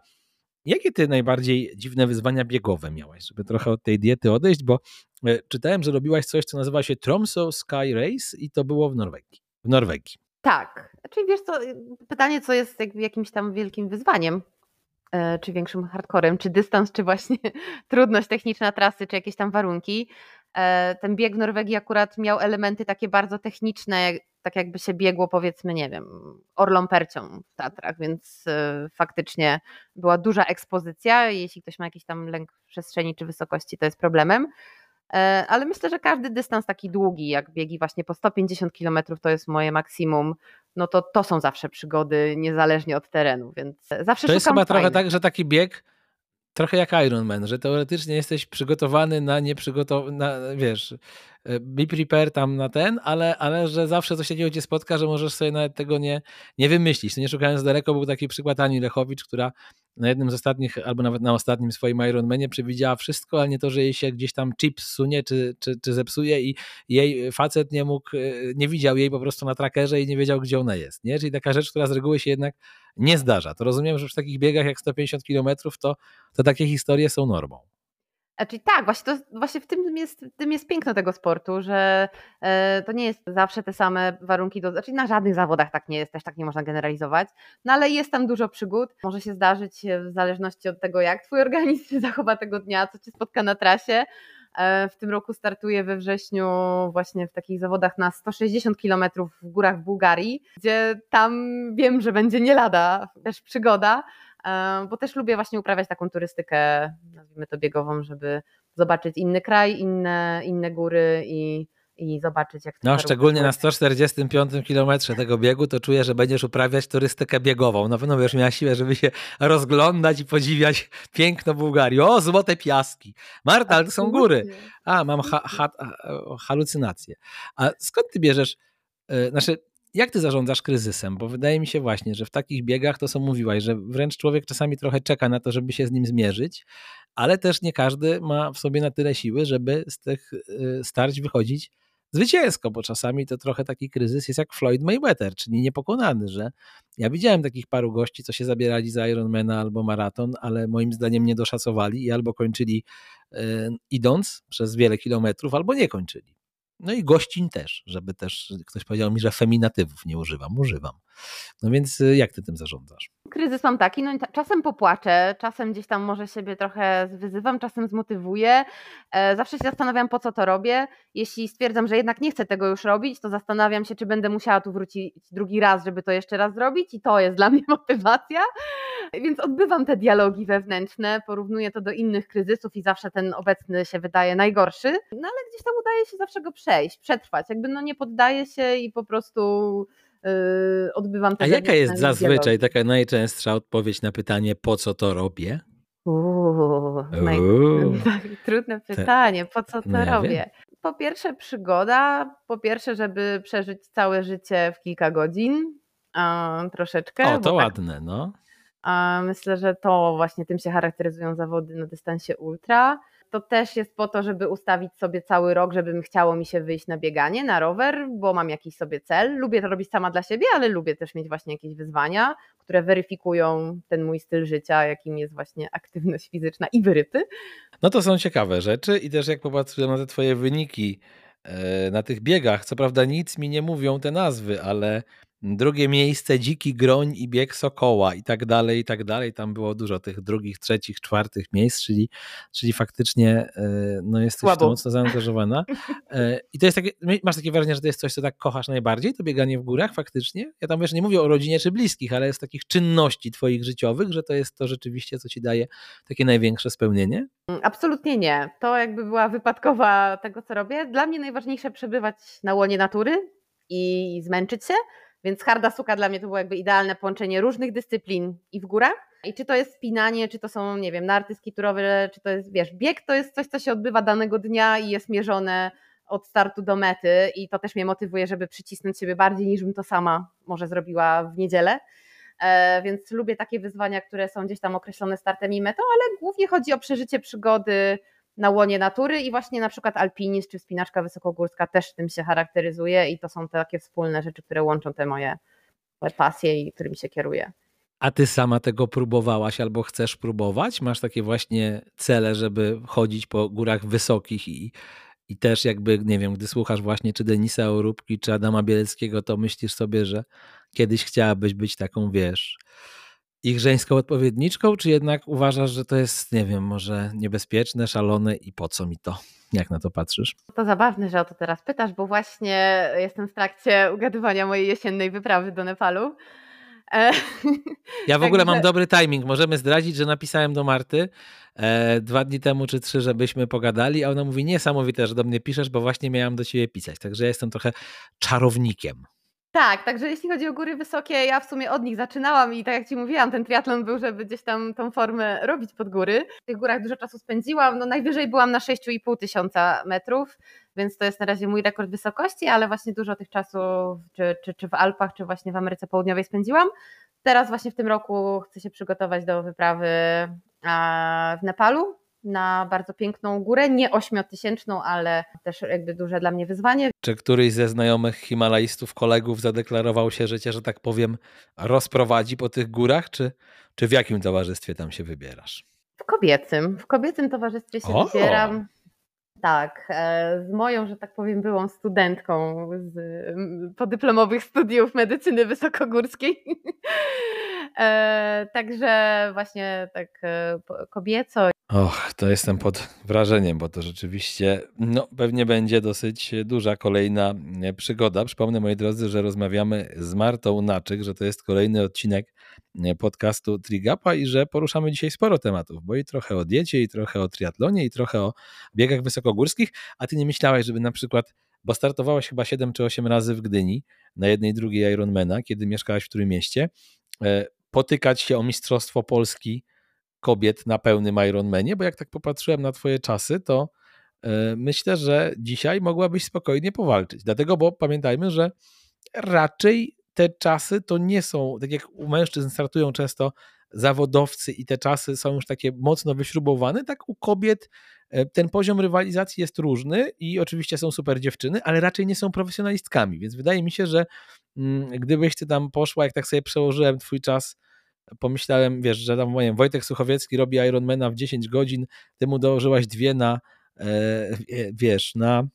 Jakie ty najbardziej dziwne wyzwania biegowe miałaś, żeby trochę od tej diety odejść, bo e, czytałem, że robiłaś coś, co nazywa się Tromso Sky Race i to było w Norwegii. W Norwegii. Tak. Czyli wiesz co, pytanie, co jest jakimś tam wielkim wyzwaniem, e, czy większym hardcorem, czy dystans, czy właśnie trudność techniczna trasy, czy jakieś tam warunki. E, ten bieg w Norwegii akurat miał elementy takie bardzo techniczne, tak jakby się biegło powiedzmy, nie wiem, orlą percią w Tatrach, więc e, faktycznie była duża ekspozycja. Jeśli ktoś ma jakiś tam lęk przestrzeni czy wysokości, to jest problemem. E, ale myślę, że każdy dystans taki długi, jak biegi właśnie po 150 km to jest moje maksimum, no to to są zawsze przygody, niezależnie od terenu, więc zawsze To jest chyba trochę tak, że taki bieg trochę jak Iron Man, że teoretycznie jesteś przygotowany na nieprzygotowany, wiesz, e, be prepare tam na ten, ale, ale że zawsze coś takiego cię spotka, że możesz sobie nawet tego nie, nie wymyślić. To nie szukając daleko, był taki przykład Ani Lechowicz, która na jednym z ostatnich, albo nawet na ostatnim swoim Ironmanie przewidziała wszystko, ale nie to, że jej się gdzieś tam chip sunie, czy, czy, czy zepsuje i jej facet nie mógł, e, nie widział jej po prostu na trackerze i nie wiedział, gdzie ona jest, nie? Czyli taka rzecz, która z reguły się jednak nie zdarza. To rozumiem, że w takich biegach jak 150 km to, to takie historie są normą. Znaczy tak, właśnie, to, właśnie w tym jest, tym jest piękno tego sportu, że e, to nie jest zawsze te same warunki, do, znaczy na żadnych zawodach tak nie jest, też tak nie można generalizować, no ale jest tam dużo przygód, może się zdarzyć w zależności od tego, jak twój organizm zachowa tego dnia, co cię spotka na trasie. E, w tym roku startuję we wrześniu właśnie w takich zawodach na 160 km w górach Bułgarii, gdzie tam wiem, że będzie nie lada też przygoda, E, bo też lubię właśnie uprawiać taką turystykę, nazwijmy to biegową, żeby zobaczyć inny kraj, inne, inne góry i, i zobaczyć, jak to No, szczególnie na 145 kilometrze tego biegu, to czuję, że będziesz uprawiać turystykę biegową. Na pewno będziesz miała siłę, żeby się rozglądać i podziwiać piękno Bułgarii. O, złote piaski. Marta, ale to są góry. A, mam ha, ha, halucynacje. A skąd ty bierzesz, yy, znaczy jak ty zarządzasz kryzysem? Bo wydaje mi się właśnie, że w takich biegach to co mówiłaś, że wręcz człowiek czasami trochę czeka na to, żeby się z nim zmierzyć, ale też nie każdy ma w sobie na tyle siły, żeby z tych y, starć wychodzić zwycięsko, bo czasami to trochę taki kryzys jest jak Floyd Mayweather, czyli niepokonany, że ja widziałem takich paru gości, co się zabierali za Ironmana albo maraton, ale moim zdaniem nie doszacowali i albo kończyli y, idąc przez wiele kilometrów, albo nie kończyli. No i gościń też, żeby też ktoś powiedział mi, że feminatywów nie używam. Używam. No więc y, jak ty tym zarządzasz? Kryzys mam taki, no czasem popłaczę, czasem gdzieś tam może siebie trochę wyzywam, czasem zmotywuję. E, zawsze się zastanawiam, po co to robię. Jeśli stwierdzam, że jednak nie chcę tego już robić, to zastanawiam się, czy będę musiała tu wrócić drugi raz, żeby to jeszcze raz zrobić i to jest dla mnie motywacja. Więc odbywam te dialogi wewnętrzne, porównuję to do innych kryzysów i zawsze ten obecny się wydaje najgorszy, no ale gdzieś tam udaje się zawsze go przejść, przetrwać. Jakby no nie poddaję się i po prostu odbywam te A jaka jest zazwyczaj taka najczęstsza odpowiedź na pytanie, po co to robię? Uuu, naj... trudne pytanie, po co to no ja robię? Wiem. Po pierwsze przygoda, po pierwsze, żeby przeżyć całe życie w kilka godzin, troszeczkę. O, to tak ładne, tak, no. Myślę, że to właśnie tym się charakteryzują zawody na dystansie ultra to też jest po to, żeby ustawić sobie cały rok, żeby chciało mi się wyjść na bieganie, na rower, bo mam jakiś sobie cel. Lubię to robić sama dla siebie, ale lubię też mieć właśnie jakieś wyzwania, które weryfikują ten mój styl życia, jakim jest właśnie aktywność fizyczna i wyryty. No to są ciekawe rzeczy i też jak popatrzę na te twoje wyniki e, na tych biegach, co prawda nic mi nie mówią te nazwy, ale Drugie miejsce Dziki Groń i Bieg Sokoła i tak dalej, i tak dalej. Tam było dużo tych drugich, trzecich, czwartych miejsc, czyli, czyli faktycznie e, no, jesteś Słabo. w to mocno zaangażowana. E, I to jest takie, masz takie wrażenie, że to jest coś, co tak kochasz najbardziej, to bieganie w górach faktycznie? Ja tam wiesz, nie mówię o rodzinie czy bliskich, ale z takich czynności twoich życiowych, że to jest to rzeczywiście, co ci daje takie największe spełnienie? Mm, absolutnie nie. To jakby była wypadkowa tego, co robię. Dla mnie najważniejsze przebywać na łonie natury i zmęczyć się, więc harda suka dla mnie to było jakby idealne połączenie różnych dyscyplin i w górach. I czy to jest spinanie, czy to są, nie wiem, narty skiturowe, czy to jest, wiesz, bieg to jest coś, co się odbywa danego dnia i jest mierzone od startu do mety i to też mnie motywuje, żeby przycisnąć siebie bardziej niż bym to sama może zrobiła w niedzielę. E, więc lubię takie wyzwania, które są gdzieś tam określone startem i metą, ale głównie chodzi o przeżycie przygody, na łonie natury i właśnie na przykład alpinizm czy wspinaczka wysokogórska też tym się charakteryzuje i to są takie wspólne rzeczy, które łączą te moje pasje i którymi się kieruję. A ty sama tego próbowałaś albo chcesz próbować? Masz takie właśnie cele, żeby chodzić po górach wysokich i, i też jakby, nie wiem, gdy słuchasz właśnie czy Denisa Orubki, czy Adama Bieleckiego, to myślisz sobie, że kiedyś chciałabyś być taką, wiesz, ich żeńską odpowiedniczką, czy jednak uważasz, że to jest, nie wiem, może niebezpieczne, szalone i po co mi to? Jak na to patrzysz? To zabawne, że o to teraz pytasz, bo właśnie jestem w trakcie ugadywania mojej jesiennej wyprawy do Nepalu. E, ja w ogóle mam dobry timing. Możemy zdradzić, że napisałem do Marty e, dwa dni temu czy trzy, żebyśmy pogadali, a ona mówi niesamowite, że do mnie piszesz, bo właśnie miałam do ciebie pisać. Także ja jestem trochę czarownikiem. Tak, także jeśli chodzi o góry wysokie, ja w sumie od nich zaczynałam i tak jak Ci mówiłam, ten triatlon był, żeby gdzieś tam tą formę robić pod góry. W tych górach dużo czasu spędziłam, no najwyżej byłam na 6,5 tysiąca metrów, więc to jest na razie mój rekord wysokości, ale właśnie dużo tych czasów, czy, czy, czy w Alpach, czy właśnie w Ameryce Południowej spędziłam. Teraz właśnie w tym roku chcę się przygotować do wyprawy w Nepalu, na bardzo piękną górę, nie ośmiotysięczną, ale też jakby duże dla mnie wyzwanie. Czy któryś ze znajomych himalajstów, kolegów zadeklarował się, że cię, że tak powiem, rozprowadzi po tych górach, czy, czy w jakim towarzystwie tam się wybierasz? W kobiecym. W kobiecym towarzystwie się o! wybieram. Tak, e, z moją, że tak powiem, byłą studentką z podyplomowych studiów medycyny wysokogórskiej. E, także właśnie tak e, kobieco. Och, to jestem pod wrażeniem, bo to rzeczywiście no, pewnie będzie dosyć duża kolejna e, przygoda. Przypomnę, moi drodzy, że rozmawiamy z Martą Naczyk, że to jest kolejny odcinek podcastu Trigapa i że poruszamy dzisiaj sporo tematów, bo i trochę o diecie, i trochę o triatlonie, i trochę o biegach wysokogórskich. A ty nie myślałaś, żeby na przykład, bo startowałaś chyba 7 czy 8 razy w Gdyni na jednej drugiej Ironmana, kiedy mieszkałaś w którym mieście, potykać się o Mistrzostwo Polski kobiet na pełnym Ironmanie, bo jak tak popatrzyłem na twoje czasy, to e, myślę, że dzisiaj mogłabyś spokojnie powalczyć. Dlatego, bo pamiętajmy, że raczej te czasy to nie są, tak jak u mężczyzn startują często zawodowcy i te czasy są już takie mocno wyśrubowane, tak u kobiet e, ten poziom rywalizacji jest różny i oczywiście są super dziewczyny, ale raczej nie są profesjonalistkami, więc wydaje mi się, że mm, gdybyś ty tam poszła, jak tak sobie przełożyłem twój czas, pomyślałem, wiesz, że tam wiem, Wojtek Suchowiecki robi Ironmana w 10 godzin, ty mu dołożyłaś dwie na, e, wiesz, na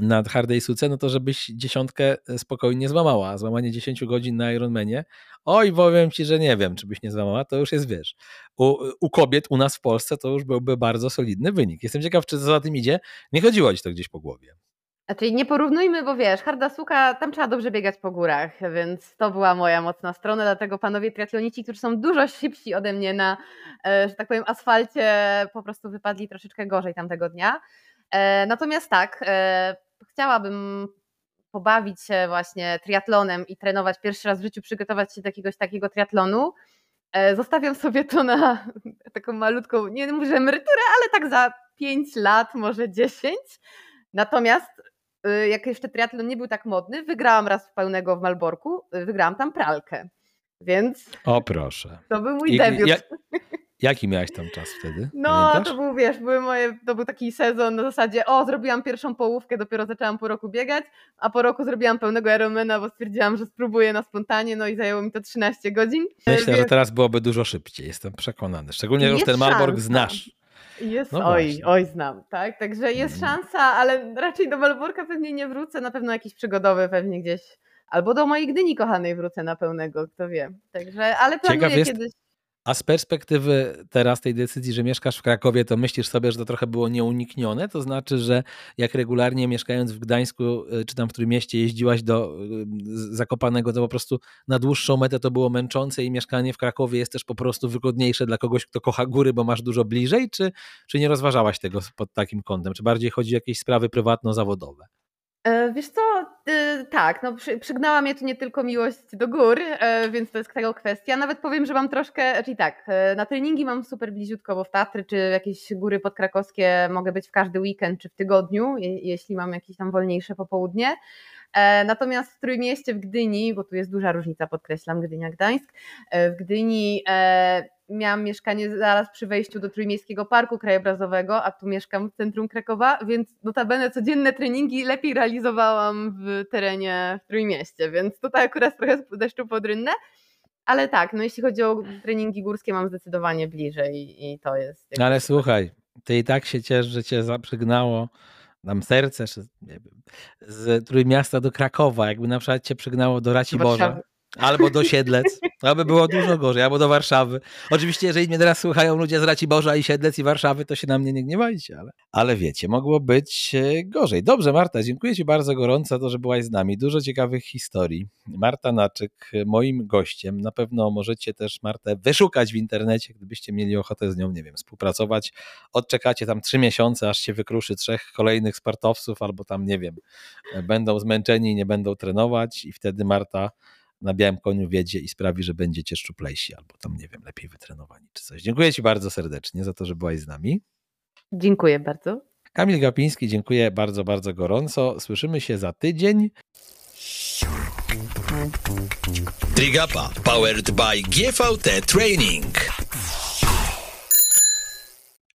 na hardej suce, no to żebyś dziesiątkę spokojnie złamała. Złamanie 10 godzin na Ironmanie, oj, powiem ci, że nie wiem, czy byś nie złamała, to już jest, wiesz, u, u kobiet u nas w Polsce to już byłby bardzo solidny wynik. Jestem ciekaw, czy za tym idzie. Nie chodziło ci to gdzieś po głowie. Znaczy nie porównujmy, bo wiesz, harda suka, tam trzeba dobrze biegać po górach, więc to była moja mocna strona, dlatego panowie triatlonici, którzy są dużo szybsi ode mnie na, e, że tak powiem, asfalcie, po prostu wypadli troszeczkę gorzej tamtego dnia. E, natomiast tak, e, chciałabym pobawić się właśnie triatlonem i trenować pierwszy raz w życiu, przygotować się do jakiegoś takiego triatlonu. Zostawiam sobie to na taką malutką, nie mówię, że emeryturę, ale tak za 5 lat, może 10. Natomiast jak jeszcze triatlon nie był tak modny, wygrałam raz pełnego w Malborku, y, wygrałam tam pralkę. Więc. O proszę. To był mój I, debiut. Ja, Jaki miałeś tam czas wtedy? No, Pamiętasz? to był, wiesz, były moje, to był taki sezon na zasadzie, o, zrobiłam pierwszą połówkę, dopiero zaczęłam po roku biegać, a po roku zrobiłam pełnego Ironmana, bo stwierdziłam, że spróbuję na spontanie, no i zajęło mi to 13 godzin. Myślę, Więc... że teraz byłoby dużo szybciej, jestem przekonany. Szczególnie, że już ten Malbork znasz. Jest, no oj, właśnie. oj, znam, tak? Także jest mm. szansa, ale raczej do Malborka pewnie nie wrócę, na pewno jakiś przygodowy pewnie gdzieś, albo do mojej Gdyni kochanej wrócę na pełnego, kto wie. Także, ale planuję Ciekaw jest, kiedyś a z perspektywy teraz tej decyzji, że mieszkasz w Krakowie, to myślisz sobie, że to trochę było nieuniknione? To znaczy, że jak regularnie mieszkając w Gdańsku, y, czy tam w którym mieście jeździłaś do y, Zakopanego, to po prostu na dłuższą metę to było męczące i mieszkanie w Krakowie jest też po prostu wygodniejsze dla kogoś, kto kocha góry, bo masz dużo bliżej, czy, czy nie rozważałaś tego pod takim kątem? Czy bardziej chodzi o jakieś sprawy prywatno-zawodowe? E, wiesz co, y, tak, no przygnała mnie tu nie tylko miłość do gór, e, więc to jest tego kwestia. Nawet powiem, że mam troszkę, czyli tak, e, na treningi mam super bliziutko, bo w Tatry czy jakieś góry podkrakowskie mogę być w każdy weekend czy w tygodniu, jeśli mam jakieś tam wolniejsze popołudnie. Natomiast w Trójmieście w Gdyni, bo tu jest duża różnica, podkreślam, Gdynia-Gdańsk, w Gdyni miałam mieszkanie zaraz przy wejściu do Trójmiejskiego Parku Krajobrazowego, a tu mieszkam w centrum Krakowa, więc notabene codzienne treningi lepiej realizowałam w terenie w Trójmieście, więc tutaj akurat trochę deszczu pod rynnę. Ale tak, no jeśli chodzi o treningi górskie, mam zdecydowanie bliżej i to jest. Ale słuchaj, ty i tak się ciesz, że cię zaprzygnało nam serce, czy nie wiem, z Trójmiasta do Krakowa, jakby na przykład cię przygnało do Raciborza. Albo do Siedlec, aby było dużo gorzej, albo do Warszawy. Oczywiście, jeżeli mnie teraz słuchają ludzie z Raciborza i Siedlec i Warszawy, to się na mnie nie gniewajcie, ale, ale wiecie, mogło być e, gorzej. Dobrze, Marta, dziękuję Ci bardzo gorąco to, że byłaś z nami. Dużo ciekawych historii. Marta Naczyk, moim gościem. Na pewno możecie też Martę wyszukać w internecie, gdybyście mieli ochotę z nią, nie wiem, współpracować. Odczekacie tam trzy miesiące, aż się wykruszy trzech kolejnych sportowców, albo tam, nie wiem, będą zmęczeni i nie będą trenować i wtedy Marta na białym koniu wiedzie i sprawi, że będziecie szczuplejsi albo tam, nie wiem, lepiej wytrenowani czy coś. Dziękuję Ci bardzo serdecznie za to, że byłaś z nami. Dziękuję bardzo. Kamil Gapiński, dziękuję bardzo, bardzo gorąco. Słyszymy się za tydzień. Trigapa powered by GVT Training.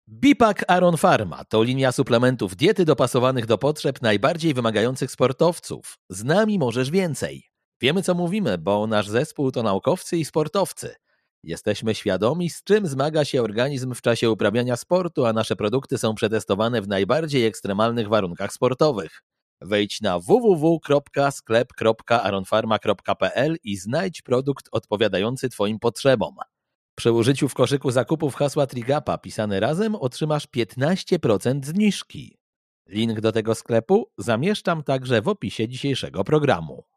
Bipak Aron Pharma to linia suplementów diety dopasowanych do potrzeb najbardziej wymagających sportowców. Z nami możesz więcej. Wiemy, co mówimy, bo nasz zespół to naukowcy i sportowcy. Jesteśmy świadomi, z czym zmaga się organizm w czasie uprawiania sportu, a nasze produkty są przetestowane w najbardziej ekstremalnych warunkach sportowych. Wejdź na www.sklep.aronfarma.pl i znajdź produkt odpowiadający Twoim potrzebom. Przy użyciu w koszyku zakupów hasła Trigapa pisane razem otrzymasz 15% zniżki. Link do tego sklepu zamieszczam także w opisie dzisiejszego programu.